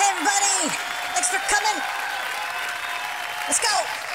Everybody! Thanks for coming. Let's go.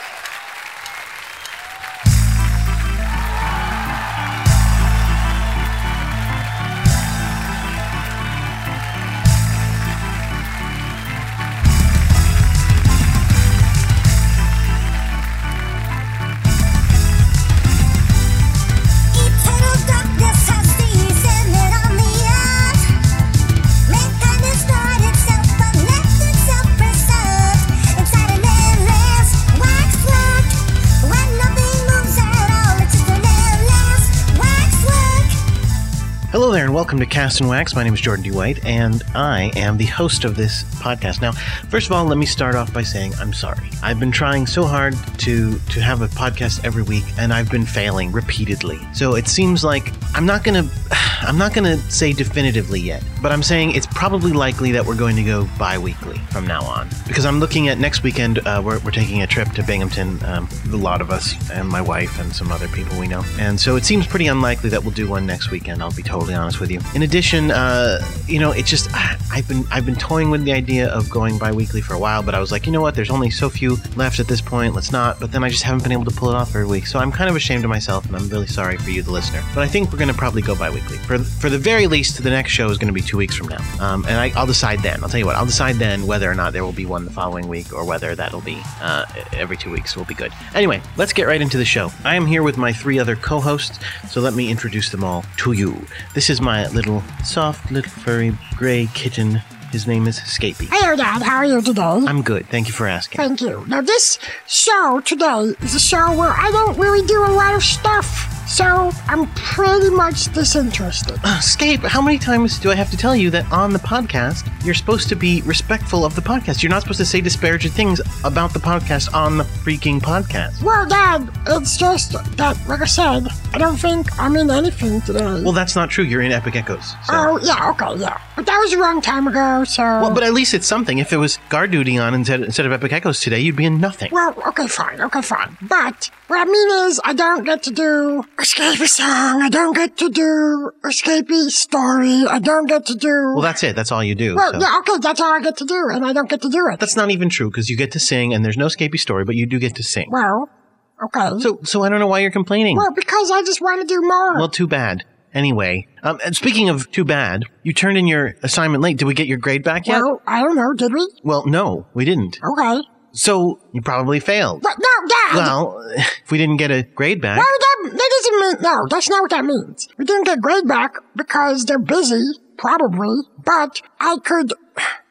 Welcome to Cast and Wax. My name is Jordan D. White, and I am the host of this podcast. Now, first of all, let me start off by saying I'm sorry. I've been trying so hard to to have a podcast every week, and I've been failing repeatedly. So it seems like I'm not gonna I'm not gonna say definitively yet, but I'm saying it's probably likely that we're going to go bi-weekly from now on because I'm looking at next weekend. Uh, we're we're taking a trip to Binghamton, um, a lot of us, and my wife and some other people we know, and so it seems pretty unlikely that we'll do one next weekend. I'll be totally honest with you. In addition, uh, you know, it just I've been I've been toying with the idea of going bi-weekly for a while, but I was like, you know what? There's only so few left at this point. Let's not. But then I just haven't been able to pull it off every week, so I'm kind of ashamed of myself, and I'm really sorry for you, the listener. But I think we're going to probably go bi-weekly. For for the very least, the next show is going to be two weeks from now, um, and I, I'll decide then. I'll tell you what. I'll decide then whether or not there will be one the following week, or whether that'll be uh, every two weeks. Will be good. Anyway, let's get right into the show. I am here with my three other co-hosts, so let me introduce them all to you. This is my little soft, little furry gray kitten. His name is Scapy. Hello, Dad. How are you today? I'm good. Thank you for asking. Thank you. Now, this show today is a show where I don't really do a lot of stuff, so I'm pretty much disinterested. Uh, Scape, how many times do I have to tell you that on the podcast, you're supposed to be respectful of the podcast? You're not supposed to say disparaging things about the podcast on the freaking podcast. Well, Dad, it's just that, like I said, I don't think I'm in anything today. Well, that's not true. You're in Epic Echoes. So. oh, yeah, okay, yeah. But that was a long time ago, so. Well, but at least it's something. If it was guard duty on instead, instead of Epic Echoes today, you'd be in nothing. Well, okay, fine, okay, fine. But what I mean is, I don't get to do Escapee song. I don't get to do Escapee story. I don't get to do. Well, that's it. That's all you do. Well, so. yeah, okay, that's all I get to do, and I don't get to do it. That's not even true because you get to sing, and there's no Scapey story, but you do get to sing. Well, okay. So, so I don't know why you're complaining. well, because I just want to do more. Well, too bad. Anyway, um, and speaking of too bad, you turned in your assignment late. Did we get your grade back yet? Well, I don't know, did we? Well, no, we didn't. Okay. So you probably failed. But no, Dad! Well, if we didn't get a grade back, no, that, that doesn't mean, no, that's not what that means. We didn't get grade back because they're busy, probably, but I could,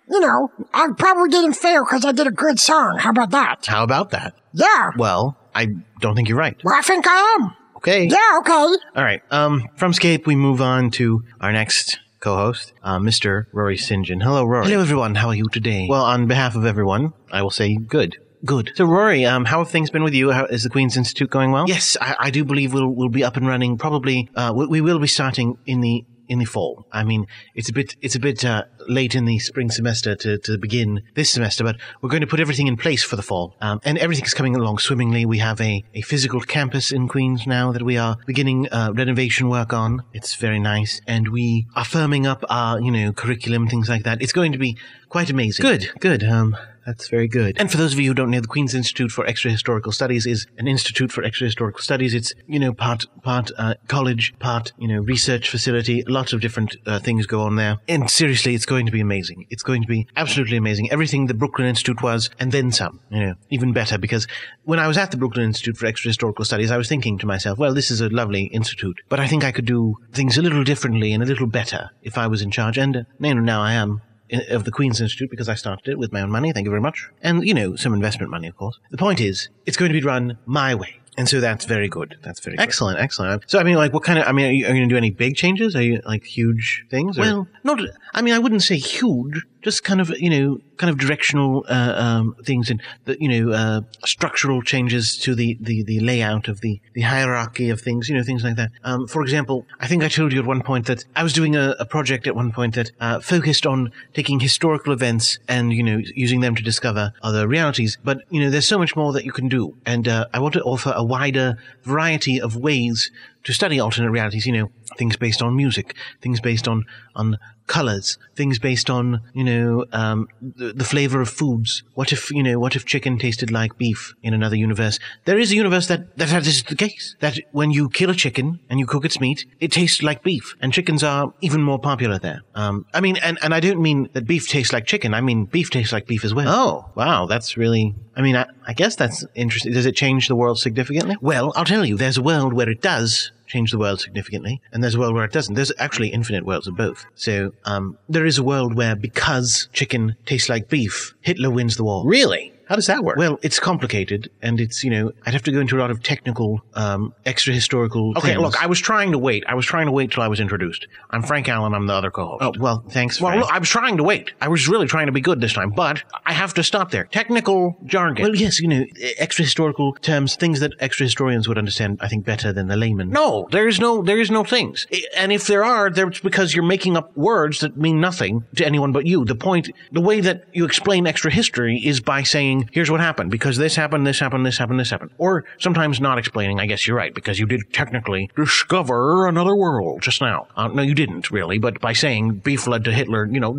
you know, I probably didn't fail because I did a good song. How about that? how about that? Yeah. Well, I don't think you're right. Well, I think I am. Okay. Yeah, okay. All right. Um, from Scape, we move on to our next co-host, uh, Mr. Rory St. John. Hello, Rory. Hello, everyone. How are you today? Well, on behalf of everyone, I will say good. Good. So, Rory, um, how have things been with you? How, is the Queen's Institute going well? Yes, I, I do believe we'll we'll be up and running. Probably, uh, we, we will be starting in the in the fall. I mean, it's a bit it's a bit uh, late in the spring semester to, to begin this semester, but we're going to put everything in place for the fall, um, and everything's coming along swimmingly. We have a, a physical campus in Queens now that we are beginning uh, renovation work on. It's very nice, and we are firming up our you know curriculum, things like that. It's going to be quite amazing. Good, good. Um, that's very good. And for those of you who don't know, the Queen's Institute for Extra Historical Studies is an institute for extra historical studies. It's you know part part uh, college, part you know research facility. Lots of different uh, things go on there. And seriously, it's going to be amazing. It's going to be absolutely amazing. Everything the Brooklyn Institute was, and then some. You know, even better because when I was at the Brooklyn Institute for Extra Historical Studies, I was thinking to myself, well, this is a lovely institute, but I think I could do things a little differently and a little better if I was in charge. And uh, now, now I am of the Queen's Institute because I started it with my own money. Thank you very much. And, you know, some investment money, of course. The point is, it's going to be run my way. And so that's very good. That's very good. excellent, excellent. So I mean, like, what kind of? I mean, are you, are you going to do any big changes? Are you like huge things? Or? Well, not. I mean, I wouldn't say huge. Just kind of, you know, kind of directional uh, um, things and the, you know, uh, structural changes to the, the, the layout of the, the hierarchy of things. You know, things like that. Um, for example, I think I told you at one point that I was doing a, a project at one point that uh, focused on taking historical events and you know using them to discover other realities. But you know, there's so much more that you can do, and uh, I want to offer a wider variety of ways to study alternate realities. You know, things based on music, things based on on colors, things based on you know um, the, the flavor of foods. What if you know what if chicken tasted like beef in another universe? There is a universe that that that is the case. That when you kill a chicken and you cook its meat, it tastes like beef, and chickens are even more popular there. Um, I mean, and and I don't mean that beef tastes like chicken. I mean beef tastes like beef as well. Oh, wow, that's really. I mean, I, I guess that's interesting. Does it change the world significantly? Well, I'll tell you. There's a world where it does change the world significantly, and there's a world where it doesn't. There's actually infinite worlds of both. So um, there is a world where because chicken tastes like beef, Hitler wins the war. Really? How does that work? Well, it's complicated, and it's you know I'd have to go into a lot of technical, um, extra historical. okay, things. look, I was trying to wait. I was trying to wait till I was introduced. I'm Frank Allen. I'm the other co-host. Oh well, thanks. Well, look, I was trying to wait. I was really trying to be good this time, but I have to stop there. Technical jargon. Well, yes, you know, extra historical terms, things that extra historians would understand, I think, better than the layman. no, there is no, there is no things. And if there are, it's because you're making up words that mean nothing to anyone but you. The point, the way that you explain extra history is by saying, here's what happened, because this happened, this happened, this happened, this happened. Or sometimes not explaining, I guess you're right, because you did technically discover another world just now. Uh, no, you didn't really, but by saying beef led to Hitler, you know,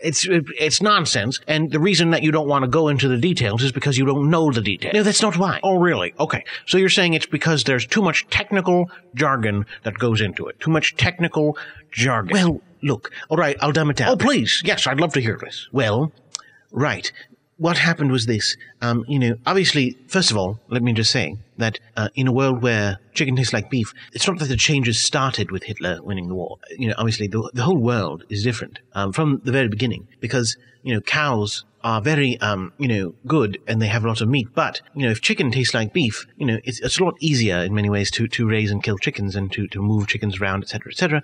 it's, it's nonsense. And the reason that you don't want to go into the details is because you don't know the details. No, that's not why. Oh, really? Okay. So you're saying it's because there's too much technical jargon that goes into it. Too much technical jargon. Well, look, all right, I'll dumb it down. oh, please. Yes, I'd love to hear this. Well, right. What happened was this. Um, you know, obviously, first of all, let me just say that uh, in a world where chicken tastes like beef, it's not that the changes started with Hitler winning the war. You know, obviously, the, the whole world is different um, from the very beginning because, you know, cows are very, um, you know, good and they have a lot of meat. But, you know, if chicken tastes like beef, you know, it's, it's a lot easier in many ways to, to raise and kill chickens and to, to move chickens around, etc., etc.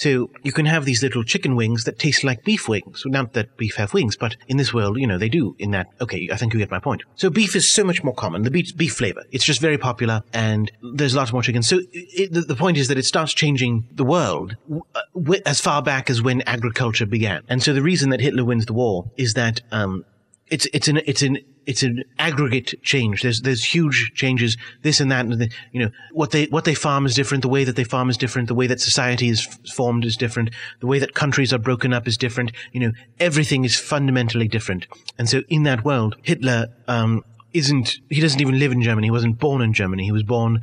So you can have these little chicken wings that taste like beef wings. Not that beef have wings, but in this world, you know, they do. In that, okay, I think you get my point. So beef is so much more common. The beef, beef flavor, it's just very popular, and there's lots more chicken. So it, the, the point is that it starts changing the world w- uh, as far back as when agriculture began. And so the reason that Hitler wins the war is that um, it's it's an it's an it's an aggregate change. There's there's huge changes, this and that, and the, you know what they what they farm is different. The way that they farm is different. The way that society is formed is different. The way that countries are broken up is different. You know everything is fundamentally different. And so in that world, Hitler um, isn't. He doesn't even live in Germany. He wasn't born in Germany. He was born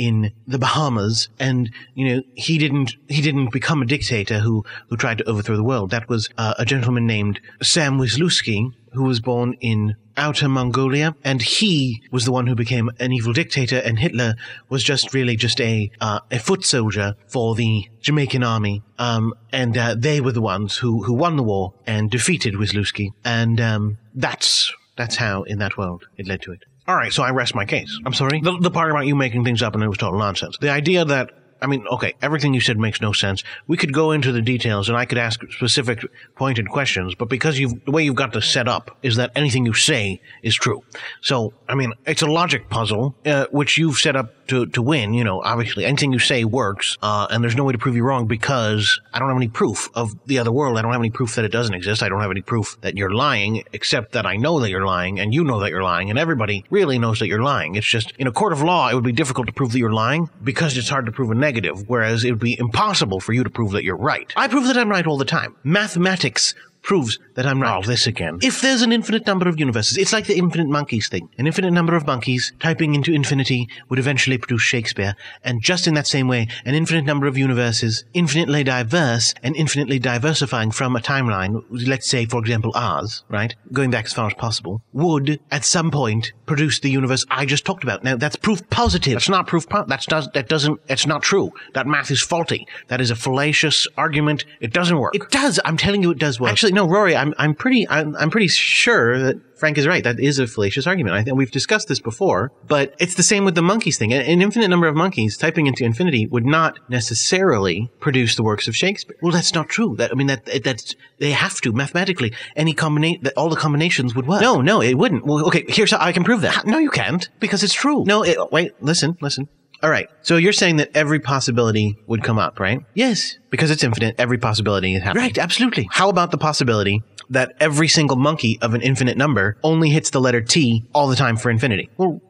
in the Bahamas, and you know he didn't he didn't become a dictator who who tried to overthrow the world. That was uh, a gentleman named Sam Wisniewski who was born in Outer Mongolia, and he was the one who became an evil dictator, and Hitler was just really just a uh, a foot soldier for the Jamaican army, um, and uh, they were the ones who who won the war and defeated Wisniewski, and um, that's that's how in that world it led to it. All right, so I rest my case. I'm sorry. The, the part about you making things up and it was total nonsense. The idea that, I mean, okay, everything you said makes no sense. We could go into the details and I could ask specific pointed questions, but because you've, the way you've got this set up is that anything you say is true. So, I mean, it's a logic puzzle, uh, which you've set up to, to win, you know, obviously anything you say works, uh, and there's no way to prove you wrong because I don't have any proof of the other world. I don't have any proof that it doesn't exist. I don't have any proof that you're lying, except that I know that you're lying and you know that you're lying and everybody really knows that you're lying. It's just, in a court of law, it would be difficult to prove that you're lying because it's hard to prove a negative, whereas it would be impossible for you to prove that you're right. I prove that I'm right all the time. Mathematics proves that I'm right. Oh, this again. If there's an infinite number of universes, it's like the infinite monkeys thing. An infinite number of monkeys typing into infinity would eventually produce Shakespeare. And just in that same way, an infinite number of universes, infinitely diverse and infinitely diversifying from a timeline, let's say, for example, ours, right? Going back as far as possible, would at some point produce the universe I just talked about. Now, that's proof positive. That's not proof. Po- that's does that doesn't. It's not true. That math is faulty. That is a fallacious argument. It doesn't work. It does. I'm telling you, it does work. Actually, no, Rory. I'm I'm pretty I'm I'm pretty sure that Frank is right. That is a fallacious argument. I think we've discussed this before, but it's the same with the monkeys thing. An infinite number of monkeys typing into infinity would not necessarily produce the works of Shakespeare. Well, that's not true. That I mean that that's they have to mathematically. Any combination that all the combinations would work. No, no, it wouldn't. Well, okay, here's how I can prove that. No, you can't because it's true. No, it, wait, listen, listen. All right. So you're saying that every possibility would come up, right? Yes. Because it's infinite, every possibility is happening. Right, absolutely. How about the possibility that every single monkey of an infinite number only hits the letter T all the time for infinity? Well,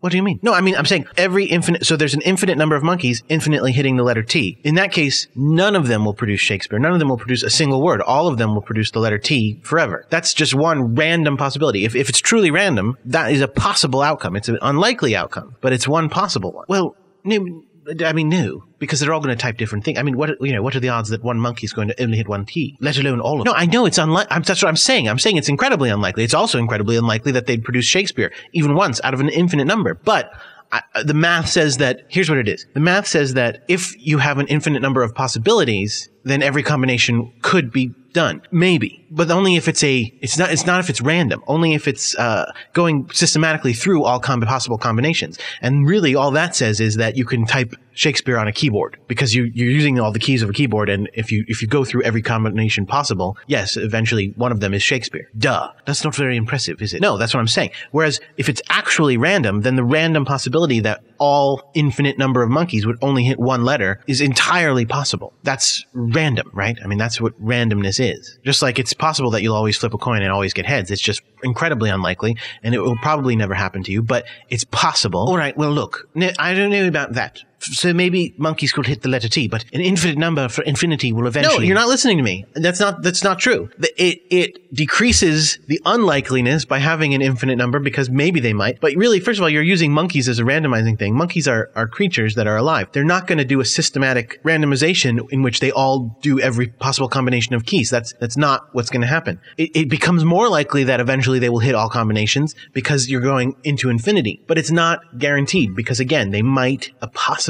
What do you mean? No, I mean, I'm saying every infinite, so there's an infinite number of monkeys infinitely hitting the letter T. In that case, none of them will produce Shakespeare. None of them will produce a single word. All of them will produce the letter T forever. That's just one random possibility. If, if it's truly random, that is a possible outcome. It's an unlikely outcome, but it's one possible one. Well, no, I mean, no, because they're all going to type different things. I mean, what you know, what are the odds that one monkey is going to only hit one T, let alone all of them? No, I know it's unlikely. That's what I'm saying. I'm saying it's incredibly unlikely. It's also incredibly unlikely that they'd produce Shakespeare even once out of an infinite number. But I, uh, the math says that here's what it is. The math says that if you have an infinite number of possibilities, then every combination could be done. Maybe, but only if it's a. It's not. It's not if it's random. Only if it's uh, going systematically through all com- possible combinations. And really, all that says is that you can type Shakespeare on a keyboard because you, you're using all the keys of a keyboard. And if you if you go through every combination possible, yes, eventually one of them is Shakespeare. Duh. That's not very impressive, is it? No, that's what I'm saying. Whereas if it's actually random, then the random possibility that all infinite number of monkeys would only hit one letter is entirely possible. That's random, right? I mean, that's what randomness is. Just like it's possible that you'll always flip a coin and always get heads. It's just incredibly unlikely and it will probably never happen to you, but it's possible. All right. Well, look, I don't know about that. So maybe monkeys could hit the letter T, but an infinite number for infinity will eventually. No, you're not listening to me. That's not that's not true. It it decreases the unlikeliness by having an infinite number because maybe they might. But really, first of all, you're using monkeys as a randomizing thing. Monkeys are are creatures that are alive. They're not going to do a systematic randomization in which they all do every possible combination of keys. That's that's not what's going to happen. It, it becomes more likely that eventually they will hit all combinations because you're going into infinity. But it's not guaranteed because again, they might a possible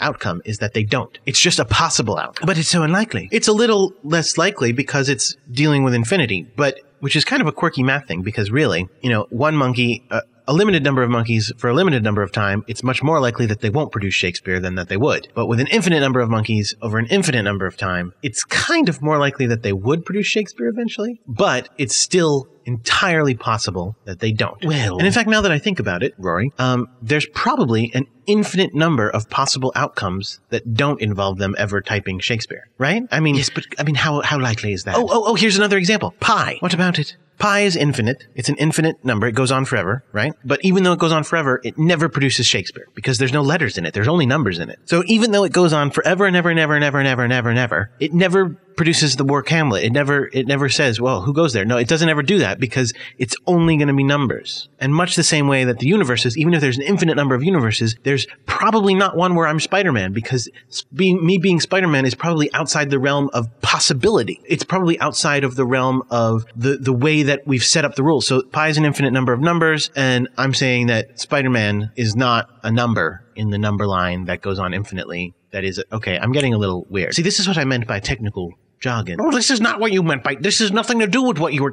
outcome is that they don't. It's just a possible outcome. But it's so unlikely. It's a little less likely because it's dealing with infinity, but which is kind of a quirky math thing because really, you know, one monkey, uh, a limited number of monkeys for a limited number of time, it's much more likely that they won't produce Shakespeare than that they would. But with an infinite number of monkeys over an infinite number of time, it's kind of more likely that they would produce Shakespeare eventually, but it's still entirely possible that they don't. Well, and in fact, now that I think about it, Rory, um, there's probably an infinite number of possible outcomes that don't involve them ever typing Shakespeare, right? I mean, yes, but I mean, how how likely is that? Oh, oh, oh! Here's another example. Pi. What about it? Pi is infinite. It's an infinite number. It goes on forever, right? But even though it goes on forever, it never produces Shakespeare because there's no letters in it. There's only numbers in it. So even though it goes on forever and ever and ever and ever and ever and ever and ever, it never produces the work Hamlet. It never, it never says, well, who goes there? No, it doesn't ever do that because it's only going to be numbers. And much the same way that the universes, even if there's an infinite number of universes, there's probably not one where I'm Spider-Man because being, me being Spider-Man is probably outside the realm of possibility. It's probably outside of the realm of the, the way that we've set up the rules. So pi is an infinite number of numbers and I'm saying that Spider-Man is not a number in the number line that goes on infinitely. That is, okay, I'm getting a little weird. See, this is what I meant by technical jargon. Oh, this is not what you meant by this has nothing to do with what you were.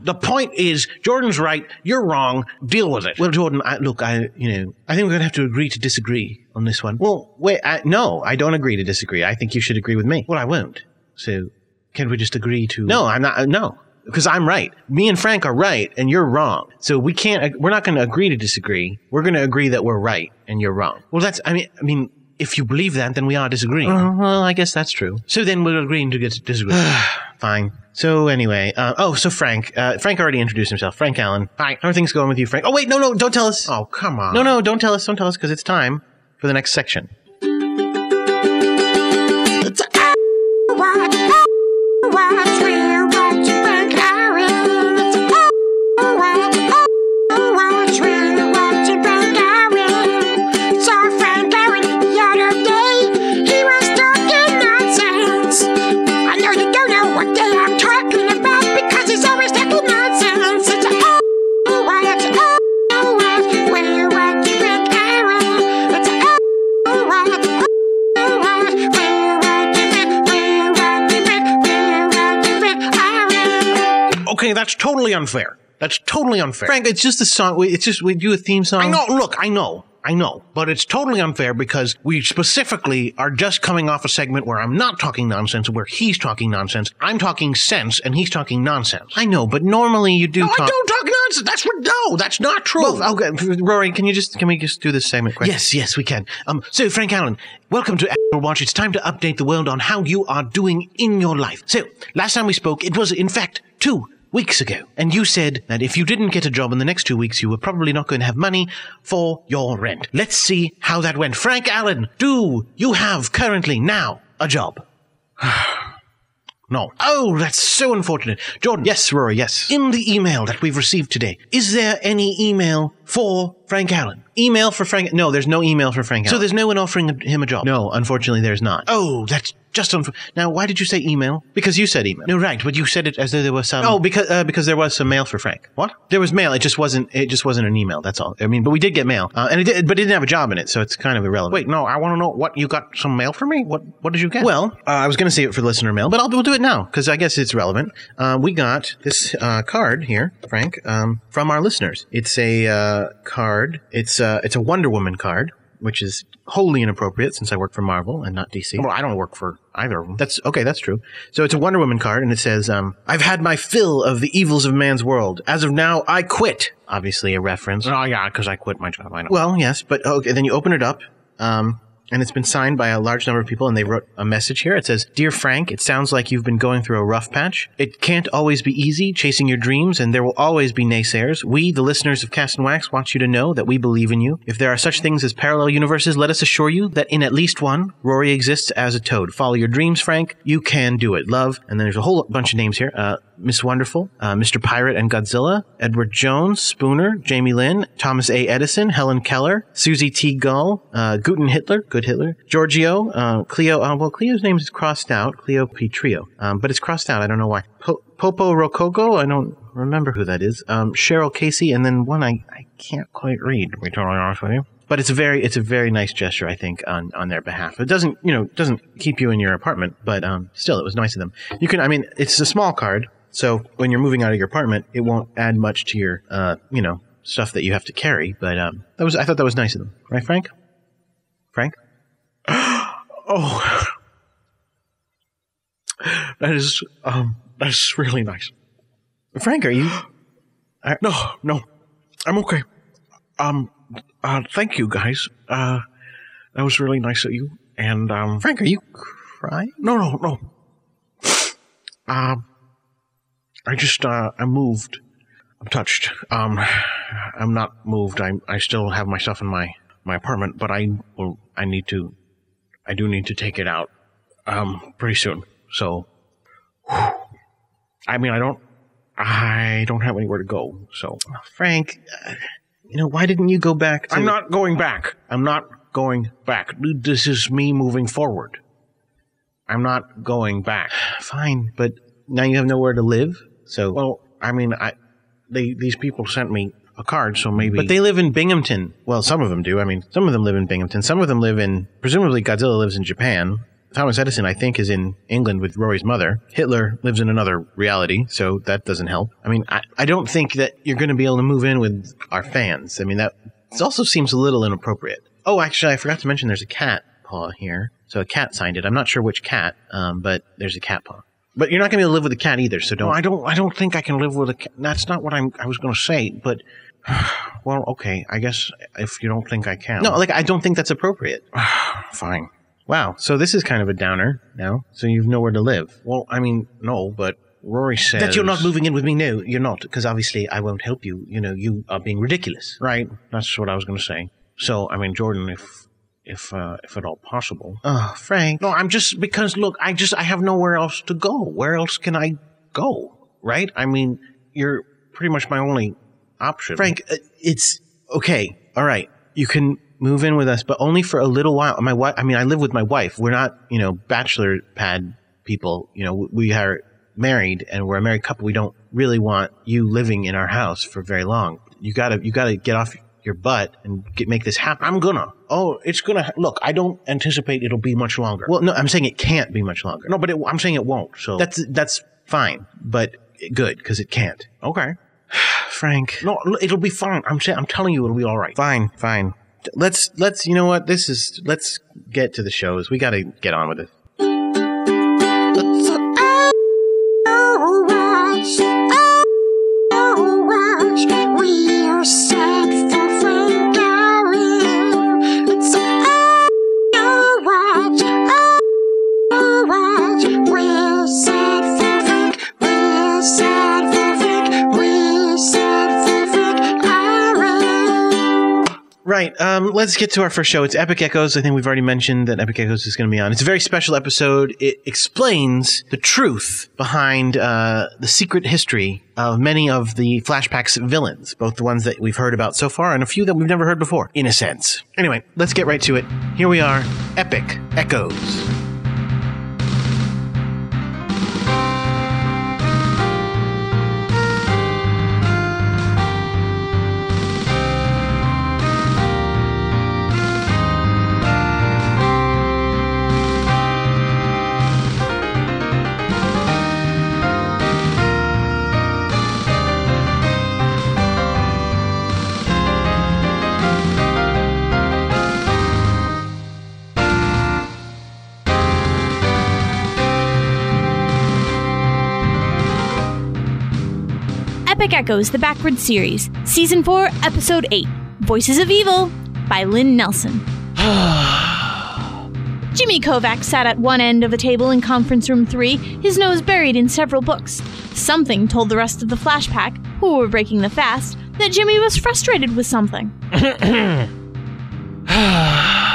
The point is, Jordan's right. You're wrong. Deal with it. Well, Jordan, I, look, I, you know, I think we're going to have to agree to disagree on this one. Well, wait, I, no, I don't agree to disagree. I think you should agree with me. Well, I won't. So, can we just agree to? No, I'm not. uh, No. Because I'm right. Me and Frank are right, and you're wrong. So we can't. We're not going to agree to disagree. We're going to agree that we're right and you're wrong. Well, that's. I mean. I mean. If you believe that, then we are disagreeing. well, I guess that's true. So then we're agreeing to get to disagree. Fine. So anyway, uh, oh, so Frank, uh, Frank already introduced himself. Frank Allen. Hi. How are things going with you, Frank? Oh wait, no, no, don't tell us. Oh, come on. No, no, don't tell us. Don't tell us because it's time for the next section. It's a that's totally unfair. That's totally unfair. Frank, it's just a song. It's just we do a theme song. I know. Look, I know. I know, but it's totally unfair because we specifically are just coming off a segment where I'm not talking nonsense, where he's talking nonsense. I'm talking sense, and he's talking nonsense. I know, but normally you do. No, talk- I don't talk nonsense. That's what. No, that's not true. Well, okay, Rory, can you just can we just do this segment quick? Yes, yes, we can. Um, so Frank Allen, welcome to Apple Watch. It's time to update the world on how you are doing in your life. So last time we spoke, it was in fact two weeks ago. And you said that if you didn't get a job in the next two weeks, you were probably not going to have money for your rent. Let's see how that went. Frank Allen, do you have currently now a job? No. Oh, that's so unfortunate. Jordan. Yes, Rory, yes. In the email that we've received today, is there any email for Frank Allen? Email for Frank. No, there's no email for Frank So there's no one offering him a job? no, unfortunately, there's not. Oh, that's just unfor- Now, why did you say email? Because you said email. No, right, but you said it as though there was some. Oh, because uh, because there was some mail for Frank. what? There was mail. It just wasn't. It just wasn't an email. That's all. I mean, but we did get mail, uh, and it did, but it didn't have a job in it, so it's kind of irrelevant. Wait, no, I want to know what you got. Some mail for me? What? What did you get? Well, uh, I was going to save it for listener mail, but I'll we'll do it now because I guess it's relevant. Uh, we got this uh, card here, Frank, um, from our listeners. It's a uh, card. It's uh, it's a Wonder Woman card, which is wholly inappropriate since I work for Marvel and not DC. well, I don't work for either of them. That's okay. That's true. So it's a Wonder Woman card, and it says, um, "I've had my fill of the evils of man's world. As of now, I quit." Obviously, a reference. Oh yeah, because I quit my job. I know. Well, yes, but okay. Then you open it up, um, and it's been signed by a large number of people, and they wrote a message here. It says, "Dear Frank, it sounds like you've been going through a rough patch. It can't always be easy chasing your dreams, and there will always be naysayers. We, the listeners of Cast and Wax, want you to know that we believe in you. If there are such things as parallel universes, let us assure you that in at least one, Rory exists as a toad. Follow your dreams, Frank. You can do it. Love." And then there's a whole bunch of names here. Uh, Miss Wonderful, uh, Mr. Pirate and Godzilla, Edward Jones, Spooner, Jamie Lynn, Thomas A. Edison, Helen Keller, Susie T. Gull, uh, Guten Hitler, good Hitler, Giorgio, uh, Cleo, uh, well, Cleo's name is crossed out, Cleo P. Trio, um, but it's crossed out, I don't know why. Po- Popo Rococo, I don't remember who that is, um, Cheryl Casey, and then one I, I can't quite read, to be totally honest with you. But it's a very, it's a very nice gesture, I think, on, on their behalf. It doesn't, you know, doesn't keep you in your apartment, but, um, still, it was nice of them. You can, I mean, it's a small card, so when you're moving out of your apartment, it won't add much to your, uh, you know, stuff that you have to carry. But um, that was, I thought that was nice of them, right, Frank? Frank? oh, that is um, that's really nice. Frank, are you? No, no, I'm okay. Um, uh, thank you guys. Uh, that was really nice of you. And um, Frank, are you crying? no, no, no. Um, I just uh, I'm moved. I'm touched. Um, I'm not moved. I I still have my stuff in my my apartment, but I well I need to. I do need to take it out. Um, pretty soon. So. I mean, I don't. I don't have anywhere to go. So Frank, uh, you know, why didn't you go back to. I'm not going back. I'm not going back. This is me moving forward. I'm not going back. Fine, but now you have nowhere to live, so. Well, I mean, I they these people sent me a card, so maybe. But they live in Binghamton. Well, some of them do. I mean, some of them live in Binghamton. Some of them live in, presumably, Godzilla lives in Japan. Thomas Edison, I think, is in England with Rory's mother. Hitler lives in another reality, so that doesn't help. I mean, I, I don't think that you're going to be able to move in with our fans. I mean, that also seems a little inappropriate. Oh, actually, I forgot to mention there's a cat paw here. So a cat signed it. I'm not sure which cat, um, but there's a cat paw. But you're not going to be live with a cat either, so don't. No, I don't. I don't think I can live with a. Cat. That's not what I'm. I was going to say, but. Well, okay. I guess if you don't think I can, no, like I don't think that's appropriate. fine. Wow. So this is kind of a downer now. So you've nowhere to live. Well, I mean, no, but Rory says That you're not moving in with me? No, you're not, because obviously I won't help you. You know, you are being ridiculous. Right. That's what I was going to say. So, I mean, Jordan, if if uh, if at all possible. Oh, Frank. No, I'm just because look, I just I have nowhere else to go. Where else can I go? Right? I mean, you're pretty much my only option. Frank, uh, it's okay. All right. You can move in with us, but only for a little while. My wife, I mean, I live with my wife. We're not, you know, bachelor pad people. You know, we are married and we're a married couple. We don't really want you living in our house for very long. You gotta, you gotta get off your butt and get, make this happen. I'm gonna. Oh, it's gonna. Look, I don't anticipate it'll be much longer. Well, no, I'm saying it can't be much longer. no, but it, I'm saying it won't. So That's, that's fine, but good, because it can't. okay. Frank. No, it'll be fine. I'm saying. I'm telling you, it'll be all right. Fine, fine. Let's let's you know what this is. Let's get to the shows. We got to get on with it. Right, um, let's get to our first show. It's Epic Echoes. I think we've already mentioned that Epic Echoes is going to be on. It's a very special episode. It explains the truth behind uh, the secret history of many of the Flashpack's villains, both the ones that we've heard about so far and a few that we've never heard before, in a sense. Anyway, let's get right to it. Here we are Epic Echoes. Echoes, the Backward Series, Season 4, Episode 8 Voices of Evil by Lynn Nelson. Jimmy Kovac sat at one end of a table in conference room 3, his nose buried in several books. Something told the rest of the Flashpack, who were breaking the fast, that Jimmy was frustrated with something.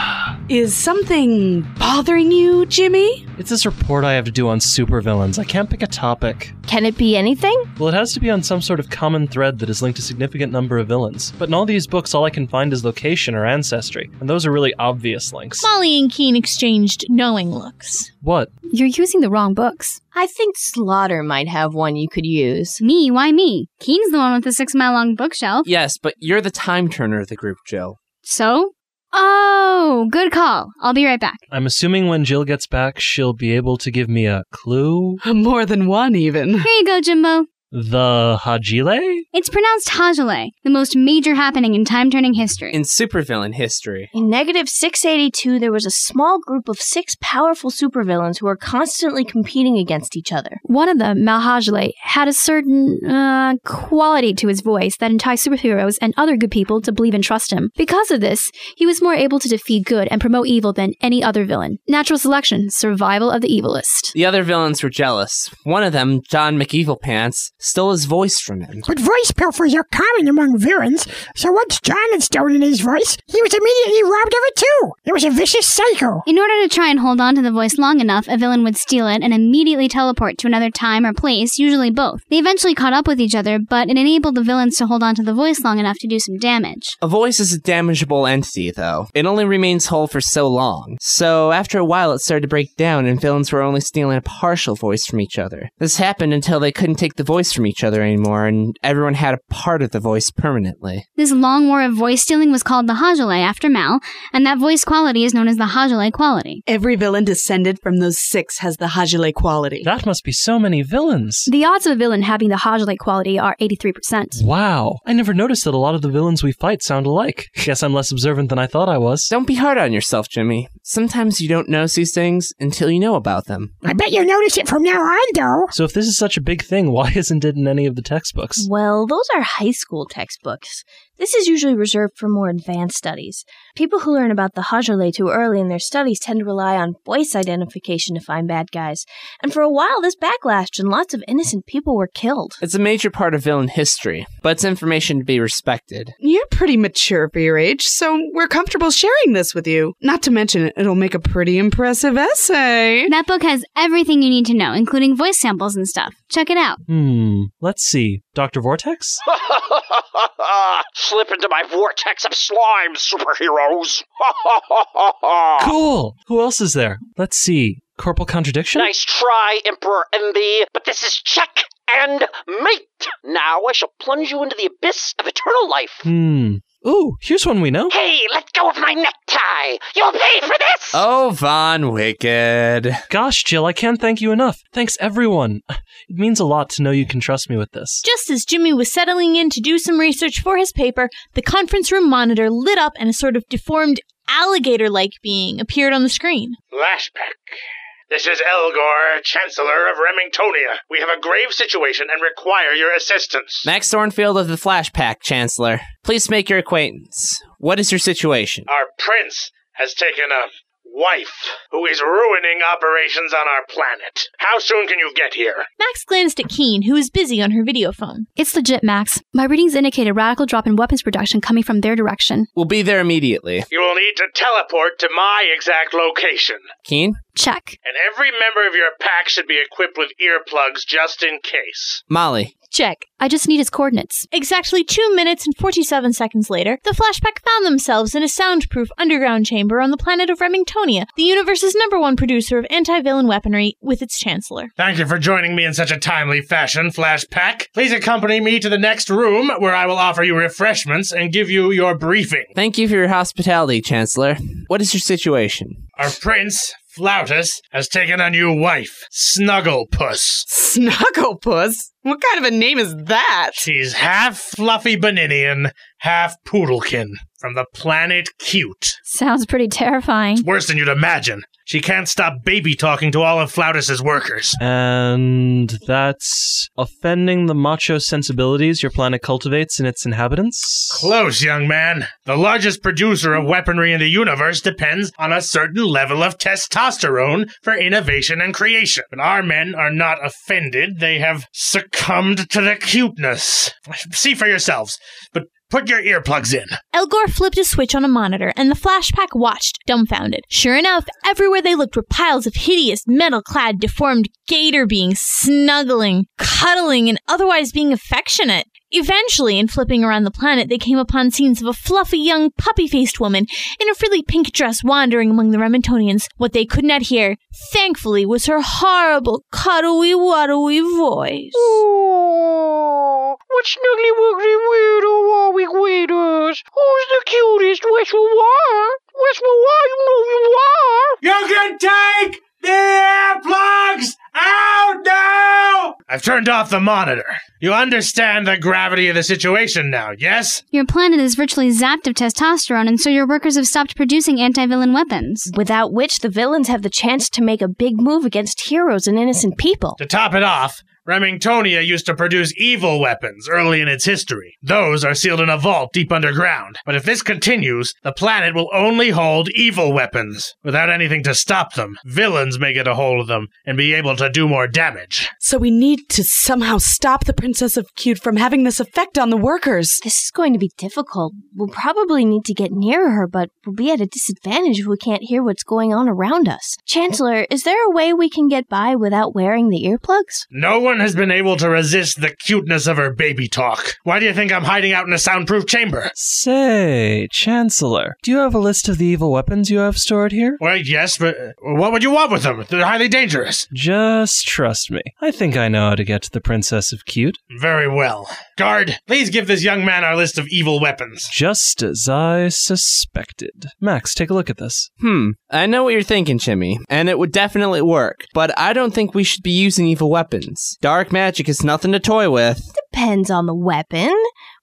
Is something bothering you, Jimmy? It's this report I have to do on supervillains. I can't pick a topic. Can it be anything? Well, it has to be on some sort of common thread that is linked to a significant number of villains. But in all these books, all I can find is location or ancestry, and those are really obvious links. Molly and Keen exchanged knowing looks. What? You're using the wrong books. I think Slaughter might have one you could use. Me? Why me? Keen's the one with the six mile long bookshelf. Yes, but you're the time turner of the group, Jill. So? Oh, good call. I'll be right back. I'm assuming when Jill gets back, she'll be able to give me a clue? More than one, even. Here you go, Jimbo. The Hajile? It's pronounced Hajile, the most major happening in time turning history. In supervillain history. In negative 682, there was a small group of six powerful supervillains who were constantly competing against each other. One of them, Malhajale, had a certain uh, quality to his voice that enticed superheroes and other good people to believe and trust him. Because of this, he was more able to defeat good and promote evil than any other villain. Natural selection, survival of the evilest. The other villains were jealous. One of them, John McEvilpants, stole his voice from him. But voice pilfers are common among villains, so once John had stolen his voice, he was immediately robbed of it too. It was a vicious cycle. In order to try and hold on to the voice long enough, a villain would steal it and immediately teleport to another time or place, usually both. They eventually caught up with each other, but it enabled the villains to hold on to the voice long enough to do some damage. A voice is a damageable entity, though. It only remains whole for so long. So, after a while, it started to break down, and villains were only stealing a partial voice from each other. This happened until they couldn't take the voice from each other anymore, and everyone had a part of the voice permanently. This long war of voice stealing was called the Hajale after Mal, and that voice quality is known as the Hajale quality. Every villain descended from those six has the Hajile quality. That must be so many villains. The odds of a villain having the Hajale quality are 83%. Wow. I never noticed that a lot of the villains we fight sound alike. Guess I'm less observant than I thought I was. Don't be hard on yourself, Jimmy. Sometimes you don't notice these things until you know about them. I bet you'll notice it from now on, though. So if this is such a big thing, why isn't it in any of the textbooks? Well, those are high school textbooks. This is usually reserved for more advanced studies. People who learn about the Hajale too early in their studies tend to rely on voice identification to find bad guys. And for a while, this backlashed and lots of innocent people were killed. It's a major part of villain history, but it's information to be respected. You're pretty mature for your age, so we're comfortable sharing this with you. Not to mention, it'll make a pretty impressive essay. That book has everything you need to know, including voice samples and stuff. Check it out. Hmm. Let's see. Dr. Vortex? Slip into my vortex of slime, superheroes. Cool. Who else is there? Let's see. Corporal Contradiction? nice try, Emperor Envy, but this is check and mate. Now I shall plunge you into the abyss of eternal life. Hmm. Ooh, here's one we know. Hey, let go of my necktie. You'll pay for this. Oh, Von Wicked. Gosh, Jill, I can't thank you enough. Thanks, everyone. It means a lot to know you can trust me with this. Just as Jimmy was settling in to do some research for his paper, the conference room monitor lit up and a sort of deformed alligator like being appeared on the screen. Flashpack. This is Elgor, Chancellor of Remingtonia. We have a grave situation and require your assistance. Max Thornfield of the Flashpack, Chancellor. Please make your acquaintance. What is your situation? Our prince has taken a wife, who is ruining operations on our planet. How soon can you get here? Max glanced at Keen, who was busy on her video phone. It's legit, Max. My readings indicate a radical drop in weapons production coming from their direction. We'll be there immediately. You will need to teleport to my exact location. Keen? Check. And every member of your pack should be equipped with earplugs just in case. Molly. Check. I just need his coordinates. Exactly two minutes and 47 seconds later, the Flashpack found themselves in a soundproof underground chamber on the planet of Remingtonia, the universe's number one producer of anti-villain weaponry, with its chancellor. Thank you for joining me in such a timely fashion, Flashpack. Please accompany me to the next room where I will offer you refreshments and give you your briefing. Thank you for your hospitality, Chancellor. What is your situation? Our prince, Flautus, has taken a new wife, Snugglepuss. Snugglepuss? What kind of a name is that? She's half fluffy Beninian, half Poodlekin, from the planet Cute. Sounds pretty terrifying. It's Worse than you'd imagine. She can't stop baby talking to all of Flautus's workers. And that's offending the macho sensibilities your planet cultivates in its inhabitants? Close, young man. The largest producer of weaponry in the universe depends on a certain level of testosterone for innovation and creation. But our men are not offended. They have succumbed to the cuteness. See for yourselves. But put your earplugs in. Elgor flipped a switch on a monitor, and the Flashpack watched, dumbfounded. Sure enough, everywhere they looked were piles of hideous, metal clad, deformed gator beings snuggling, cuddling, and otherwise being affectionate. Eventually, in flipping around the planet, they came upon scenes of a fluffy young puppy faced woman in a frilly pink dress wandering among the Remingtonians. What they could not hear, thankfully, was her horrible, cuddly, waddly voice. Oh, what snuggly wuggly weirdo are we waiters? Who's the cutest? Where's you are? Where's you are? You know you are. You can take the earplugs out now! I've turned off the monitor. You understand the gravity of the situation now, yes? Your planet is virtually zapped of testosterone, and so your workers have stopped producing anti villain weapons. Without which, the villains have the chance to make a big move against heroes and innocent people. To top it off, Remingtonia used to produce evil weapons early in its history. Those are sealed in a vault deep underground. But if this continues, the planet will only hold evil weapons. Without anything to stop them, villains may get a hold of them and be able to do more damage. So we need to somehow stop the Princess of Cute from having this effect on the workers. This is going to be difficult. We'll probably need to get near her, but we'll be at a disadvantage if we can't hear what's going on around us. Chancellor, is there a way we can get by without wearing the earplugs? No one has been able to resist the cuteness of her baby talk. Why do you think I'm hiding out in a soundproof chamber? Say, Chancellor, do you have a list of the evil weapons you have stored here? Well, yes, but what would you want with them? They're highly dangerous. Just trust me. I think I think I know how to get to the Princess of Cute. Very well. Guard, please give this young man our list of evil weapons. Just as I suspected. Max, take a look at this. Hmm, I know what you're thinking, Jimmy, and it would definitely work, but I don't think we should be using evil weapons. Dark magic is nothing to toy with. Depends on the weapon.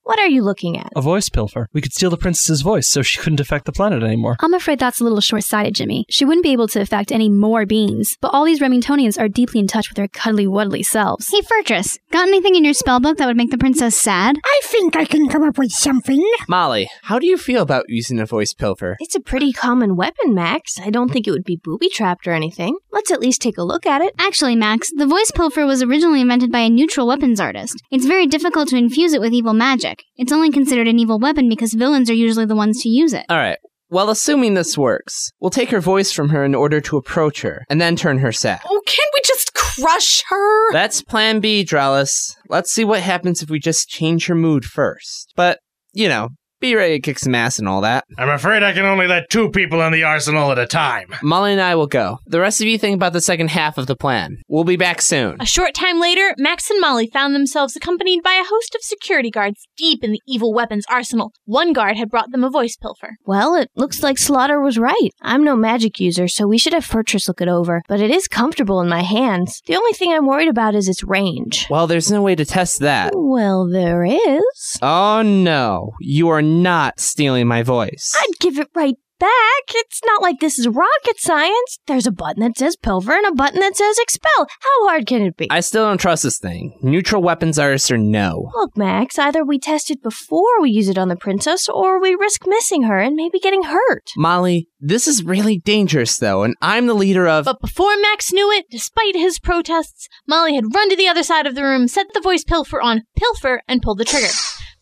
What are you looking at? A voice pilfer. We could steal the princess's voice so she couldn't affect the planet anymore. I'm afraid that's a little short sighted, Jimmy. She wouldn't be able to affect any more beings, but all these Remingtonians are deeply in touch with their cuddly wuddly selves. Hey, Fortress, got anything in your spellbook that would make the princess sad? I think I can come up with something. Molly, how do you feel about using a voice pilfer? It's a pretty common weapon, Max. I don't think it would be booby trapped or anything. Let's at least take a look at it. Actually, Max, the voice pilfer was originally invented by a neutral weapons artist. It's very difficult to infuse it with evil magic. It's only considered an evil weapon because villains are usually the ones to use it. Alright, well, assuming this works, we'll take her voice from her in order to approach her, and then turn her sad. Oh, can't we just crush her? That's plan B, Dralis. Let's see what happens if we just change her mood first. But, you know, be ready to kick some ass and all that. I'm afraid I can only let two people in the arsenal at a time. Molly and I will go. The rest of you think about the second half of the plan. We'll be back soon. A short time later, Max and Molly found themselves accompanied by a host of security guards deep in the evil weapons arsenal. One guard had brought them a voice pilfer. Well, it looks like Slaughter was right. I'm no magic user, so we should have Fortress look it over, but it is comfortable in my hands. The only thing I'm worried about is its range. Well, there's no way to test that. Well, there is. Oh no, you are not stealing my voice. I'd give it right back. It's not like this is rocket science. There's a button that says pilfer and a button that says expel. How hard can it be? I still don't trust this thing. Neutral weapons artists or no. Look, Max, either we test it before we use it on the princess, or we risk missing her and maybe getting hurt. Molly, this is really dangerous though, and I'm the leader of. But before Max knew it, despite his protests, Molly had run to the other side of the room, set the voice pilfer on pilfer, and pulled the trigger.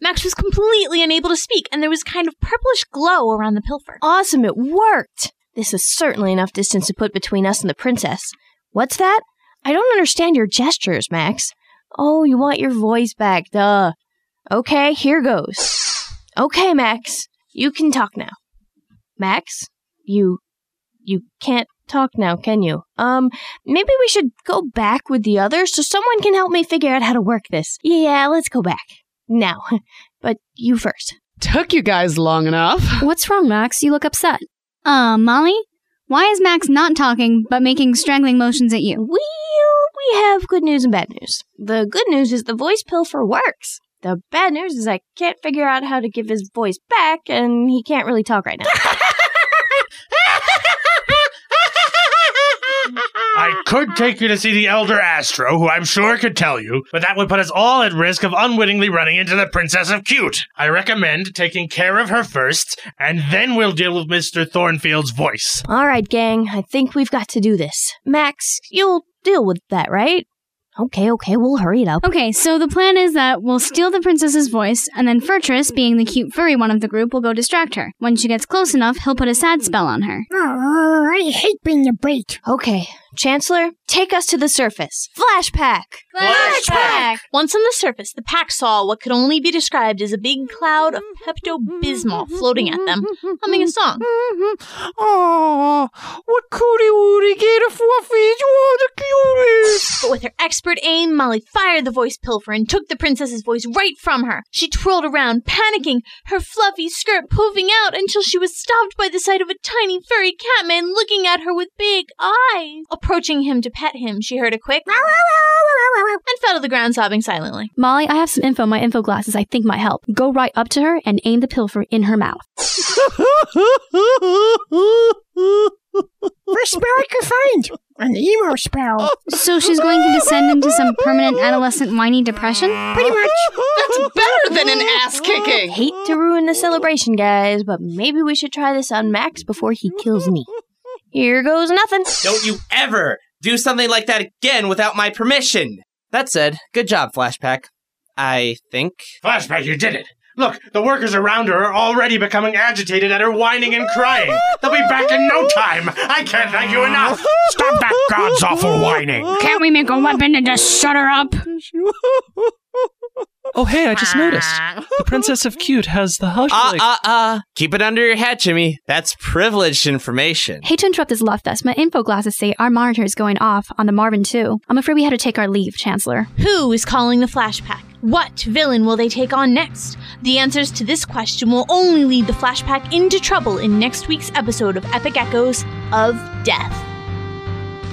Max was completely unable to speak, and there was a kind of purplish glow around the pilfer. Awesome, it worked! This is certainly enough distance to put between us and the princess. What's that? I don't understand your gestures, Max. Oh, you want your voice back, duh. Okay, here goes. Okay, Max, you can talk now. Max, you. you can't talk now, can you? Um, maybe we should go back with the others so someone can help me figure out how to work this. Yeah, let's go back. Now. But you first. Took you guys long enough. What's wrong, Max? You look upset. Uh, Molly? Why is Max not talking but making strangling motions at you? Well, we have good news and bad news. The good news is the voice pilfer works. The bad news is I can't figure out how to give his voice back, and he can't really talk right now. I could uh-huh. take you to see the Elder Astro, who I'm sure could tell you, but that would put us all at risk of unwittingly running into the Princess of Cute. I recommend taking care of her first, and then we'll deal with Mr. Thornfield's voice. All right, gang, I think we've got to do this. Max, you'll deal with that, right? Okay, okay, we'll hurry it up. Okay, so the plan is that we'll steal the princess's voice, and then Furtress, being the cute furry one of the group, will go distract her. When she gets close enough, he'll put a sad spell on her. Oh, I hate being the bait. Okay, Chancellor, take us to the surface. Flash pack! Flashpack! Once on the surface, the pack saw what could only be described as a big cloud of Pepto Bismol floating at them, humming a song. Oh, what cootie woody gator fluffies? You are the cutest. But with her expert aim, Molly fired the voice pilfer and took the princess's voice right from her. She twirled around, panicking, her fluffy skirt poofing out until she was stopped by the sight of a tiny furry catman looking at her with big eyes. Approaching him to pet him, she heard a quick and fell to the ground sobbing silently. Molly, I have some info in my info glasses I think might help. Go right up to her and aim the pilfer in her mouth. First spell I could find. An emo spell. So she's going to descend into some permanent adolescent whiny depression? Pretty much. That's better than an ass kicking. Hate to ruin the celebration, guys, but maybe we should try this on Max before he kills me. Here goes nothing. Don't you ever do something like that again without my permission. That said, good job, Flashpack. I think. Flashpack, you did it! Look, the workers around her are already becoming agitated at her whining and crying. They'll be back in no time. I can't thank you enough. Stop that god's awful whining. Can't we make a weapon to just shut her up? Oh, hey, I just noticed. The Princess of Cute has the hush. Uh, uh, uh. Keep it under your hat, Jimmy. That's privileged information. Hate to interrupt this love fest. My info glasses say our monitor is going off on the Marvin 2. I'm afraid we had to take our leave, Chancellor. Who is calling the Flashpack? What villain will they take on next? The answers to this question will only lead the Flashpack into trouble in next week's episode of Epic Echoes of Death.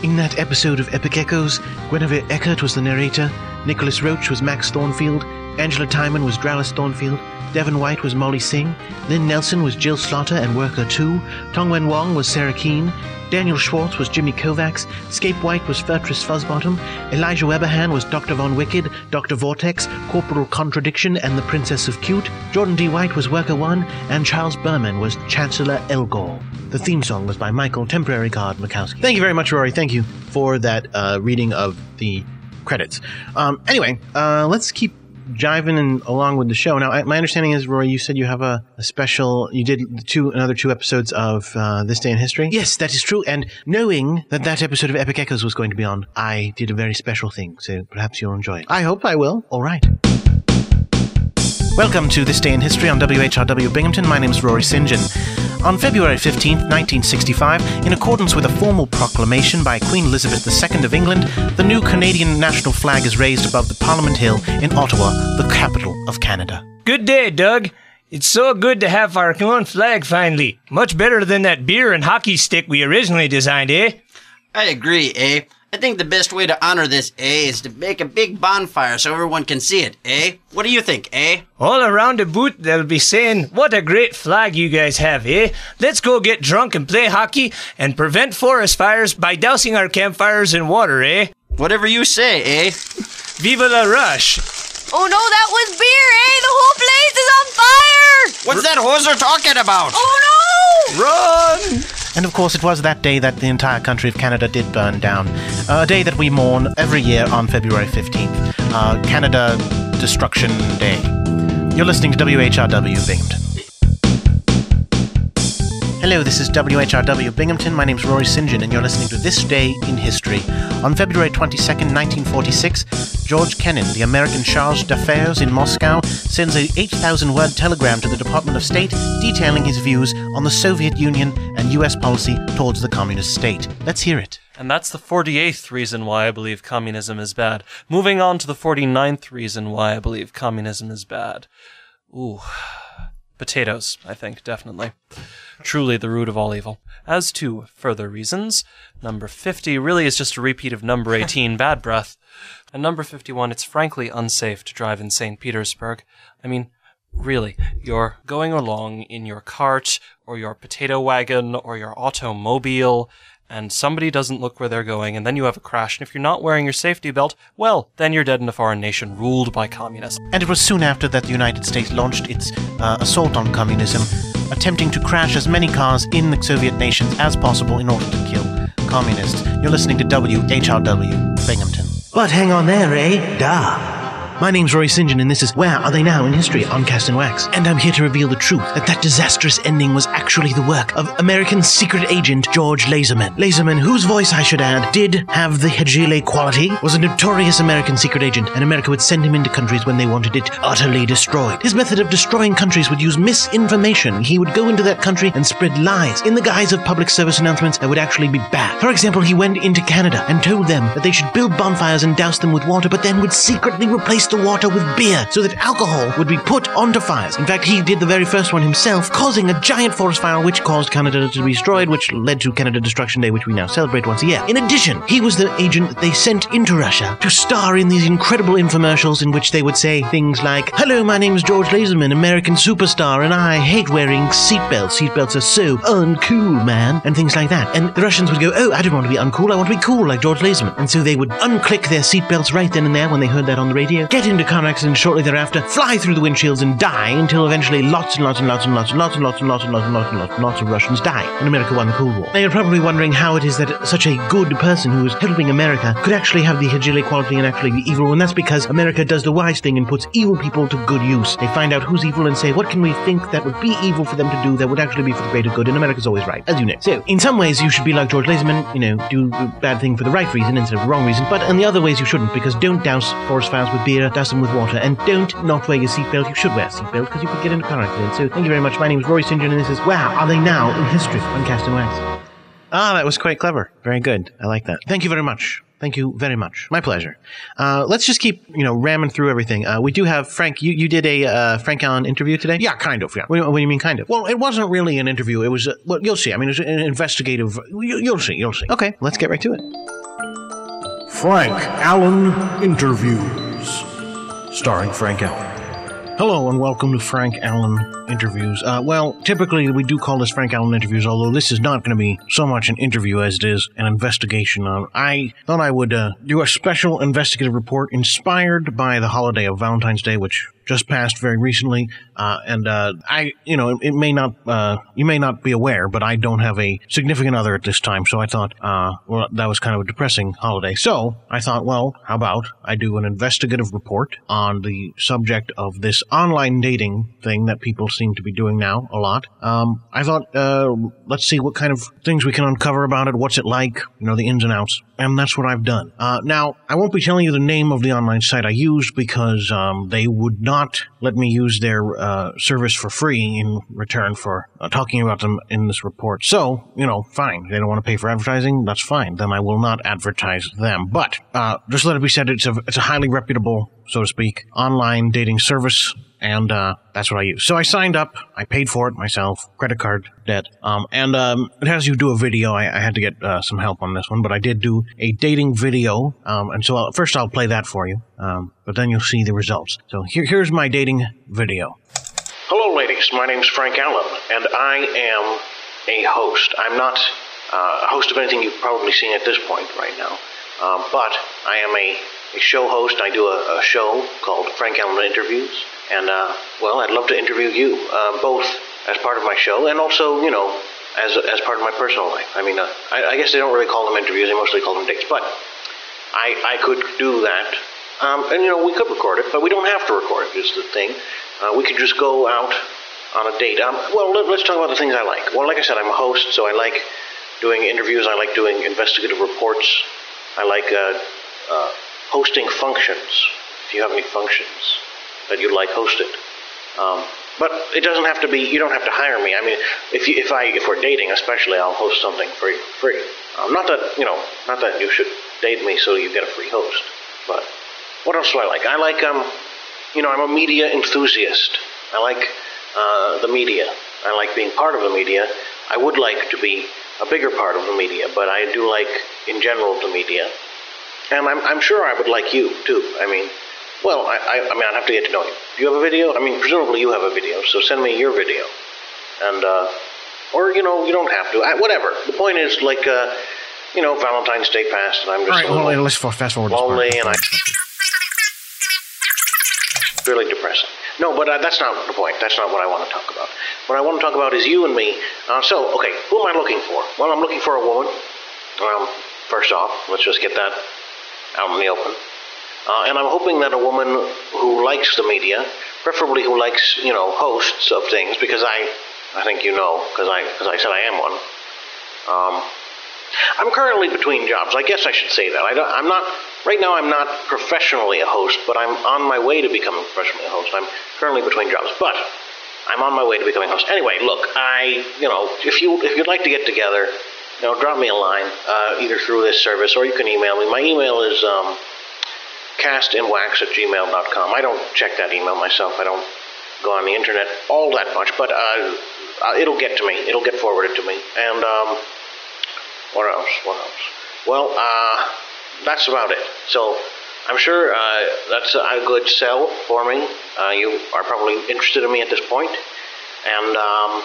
In that episode of Epic Echoes, Guinevere Eckert was the narrator, Nicholas Roach was Max Thornfield, Angela Timon was Dralis Thornfield, Devon White was Molly Singh, Lynn Nelson was Jill Slaughter and Worker 2, Tongwen Wong was Sarah Keene, Daniel Schwartz was Jimmy Kovacs, Scape White was Fertris Fuzzbottom, Elijah Weberhan was Dr. Von Wicked, Dr. Vortex, Corporal Contradiction, and the Princess of Cute, Jordan D. White was Worker 1, and Charles Berman was Chancellor Elgor. The theme song was by Michael Temporary Guard Mikowski. Thank you very much, Rory. Thank you for that uh, reading of the credits. Um, anyway, uh, let's keep jiving and along with the show. Now, I, my understanding is, Rory, you said you have a, a special. You did two another two episodes of uh, this day in history. Yes, that is true. And knowing that that episode of Epic Echoes was going to be on, I did a very special thing. So perhaps you'll enjoy it. I hope I will. All right. Welcome to This Day in History on WHRW Binghamton. My name is Rory St. John. On February 15, 1965, in accordance with a formal proclamation by Queen Elizabeth II of England, the new Canadian national flag is raised above the Parliament Hill in Ottawa, the capital of Canada. Good day, Doug. It's so good to have our own flag finally. Much better than that beer and hockey stick we originally designed, eh? I agree, eh? I think the best way to honor this, eh, is to make a big bonfire so everyone can see it, eh? What do you think, eh? All around the booth, they'll be saying, What a great flag you guys have, eh? Let's go get drunk and play hockey and prevent forest fires by dousing our campfires in water, eh? Whatever you say, eh? Viva la rush! Oh no, that was beer, eh? The whole place is on fire! What's that hoser talking about? Oh no! Run! And of course, it was that day that the entire country of Canada did burn down. a day that we mourn every year on February 15th. Uh, Canada Destruction Day. You're listening to WHRW Binghamton. Hello, this is WHRW Binghamton. My name's Rory St. John, and you're listening to This Day in History. On February 22nd, 1946, George Kennan, the American charge d'affaires in Moscow, sends a 8,000 word telegram to the Department of State detailing his views on the Soviet Union and U.S. policy towards the communist state. Let's hear it. And that's the 48th reason why I believe communism is bad. Moving on to the 49th reason why I believe communism is bad. Ooh. Potatoes, I think, definitely. Truly the root of all evil. As to further reasons, number 50 really is just a repeat of number 18, bad breath. And number 51, it's frankly unsafe to drive in St. Petersburg. I mean, really, you're going along in your cart, or your potato wagon, or your automobile, and somebody doesn't look where they're going, and then you have a crash, and if you're not wearing your safety belt, well, then you're dead in a foreign nation ruled by communists. And it was soon after that the United States launched its uh, assault on communism, attempting to crash as many cars in the Soviet nations as possible in order to kill communists. You're listening to WHRW Binghamton. But hang on there, eh? Duh. My name's Roy St. John, and this is Where Are They Now in History on Cast and Wax. And I'm here to reveal the truth that that disastrous ending was actually the work of American secret agent George Laserman. Laserman, whose voice I should add, did have the Hejile quality, was a notorious American secret agent, and America would send him into countries when they wanted it utterly destroyed. His method of destroying countries would use misinformation. He would go into that country and spread lies in the guise of public service announcements that would actually be bad. For example, he went into Canada and told them that they should build bonfires and douse them with water, but then would secretly replace the water with beer so that alcohol would be put onto fires. In fact, he did the very first one himself, causing a giant forest fire which caused Canada to be destroyed, which led to Canada Destruction Day, which we now celebrate once a year. In addition, he was the agent that they sent into Russia to star in these incredible infomercials in which they would say things like, Hello, my name is George Laserman, American superstar, and I hate wearing seatbelts. Seatbelts are so uncool, man. And things like that. And the Russians would go, Oh, I don't want to be uncool, I want to be cool like George Laserman. And so they would unclick their seatbelts right then and there when they heard that on the radio, get into car accidents shortly thereafter, fly through the windshields and die until eventually lots and lots and lots and lots and lots and lots and lots and lots and lots and lots and lots of Russians die. And America won the Cold War. Now you're probably wondering how it is that such a good person who is helping America could actually have the Hajile quality and actually be evil, and that's because America does the wise thing and puts evil people to good use. They find out who's evil and say, what can we think that would be evil for them to do that would actually be for the greater good, and America's always right, as you know. So, in some ways, you should be like George Laserman, you know, do bad thing for the right reason instead of the wrong reason, but in the other ways you shouldn't, because don't douse forest fires with beer, douse them with water, and don't not wear your seatbelt. You should wear a seatbelt because you could get into a car accident. So, thank you very much. My name is Rory St. John, and this is Wow, Are They Now in History on Cast and Wax. Ah, that was quite clever. Very good. I like that. Thank you very much. Thank you very much. My pleasure. Uh, let's just keep, you know, ramming through everything. Uh, we do have Frank. You, you did a uh, Frank Allen interview today. Yeah, kind of. Yeah. What, do- what do you mean, kind of? Well, it wasn't really an interview. It was, uh, well, you'll see. I mean, it was an investigative. You, you'll see. You'll see. Okay, let's get right to it. Frank Allen Interviews. Starring Frank Allen. Hello and welcome to Frank Allen Interviews. Uh, well, typically we do call this Frank Allen Interviews, although this is not going to be so much an interview as it is an investigation. Uh, I thought I would uh, do a special investigative report inspired by the holiday of Valentine's Day, which just passed very recently. Uh, and uh, I, you know, it, may not, uh, you may not be aware, but I don't have a significant other at this time. So I thought, well, that was kind of a depressing holiday. So I thought, well, how about I do an investigative report on the subject of this online dating thing that people seem to be doing now a lot. Um, I thought, uh, let's see what kind of things we can uncover about it. What's it like? You know, the ins and outs. And that's what I've done. Uh, now, I won't be telling you the name of the online site I used because um, they would not let me use their uh, service for free in return for uh, talking about them in this report. So, you know, fine. They don't want to pay for advertising. That's fine. Then I will not advertise them. But uh, just let it be said, it's a it's a highly reputable, so to speak, online dating service. and uh, that's what I use. So I signed up. I paid for it myself, credit card debt, um, and um, it has you do a video. I, I had to get uh, some help on this one, but I did do a dating video, um, and so I'll, first I'll play that for you, um, but then you'll see the results. So here, here's my dating video. Hello, ladies. My name's Frank Allen, and I am a host. I'm not uh, a host of anything you've probably seen at this point right now, um, but I am a, a show host. I do a, a show called Frank Allen Interviews, and uh, well, I'd love to interview you uh, both as part of my show and also, you know, as as part of my personal life. I mean, uh, I, I guess they don't really call them interviews; they mostly call them dates. But I I could do that, um, and you know, we could record it, but we don't have to record it. Is the thing. Uh, we could just go out on a date. Um, well, let, let's talk about the things I like. Well, like I said, I'm a host, so I like doing interviews. I like doing investigative reports. I like uh, uh, hosting functions. If you have any functions that you'd like hosted, um, but it doesn't have to be. You don't have to hire me. I mean, if you, if I if we're dating, especially, I'll host something for you free. Um, not that you know, not that you should date me so you get a free host. But what else do I like? I like um, you know, I'm a media enthusiast. I like uh, the media. I like being part of the media. I would like to be a bigger part of the media, but I do like, in general, the media. And I'm, I'm sure I would like you, too. I mean, well, I, I, I mean, I'd have to get to know you. Do you have a video? I mean, presumably you have a video, so send me your video. And, uh, or, you know, you don't have to. I, whatever. The point is, like, uh, you know, Valentine's Day passed, and I'm just right, a hold little on, let's fast forward. lonely, and I really depressing. No, but uh, that's not the point. That's not what I want to talk about. What I want to talk about is you and me. Uh, so, okay, who am I looking for? Well, I'm looking for a woman. Um, first off, let's just get that out in the open. Uh, and I'm hoping that a woman who likes the media, preferably who likes, you know, hosts of things, because I, I think you know, because I, because I said I am one. Um, I'm currently between jobs. I guess I should say that. I I'm not right now. I'm not professionally a host, but I'm on my way to becoming professionally a host. I'm currently between jobs, but I'm on my way to becoming a host. Anyway, look, I, you know, if you if you'd like to get together, you know, drop me a line uh, either through this service or you can email me. My email is um, castinwax at gmail.com. I don't check that email myself. I don't go on the internet all that much, but uh, uh, it'll get to me. It'll get forwarded to me. And um, what else? What else? Well, uh, that's about it. So I'm sure uh, that's a good sell for me. Uh, you are probably interested in me at this point. And um,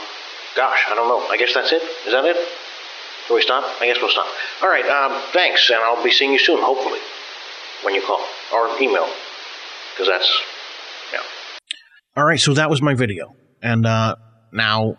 gosh, I don't know. I guess that's it. Is that it? Can we stop? I guess we'll stop. All right. Um, thanks, and I'll be seeing you soon, hopefully, when you call or email, because that's yeah. All right, so that was my video. And uh, now,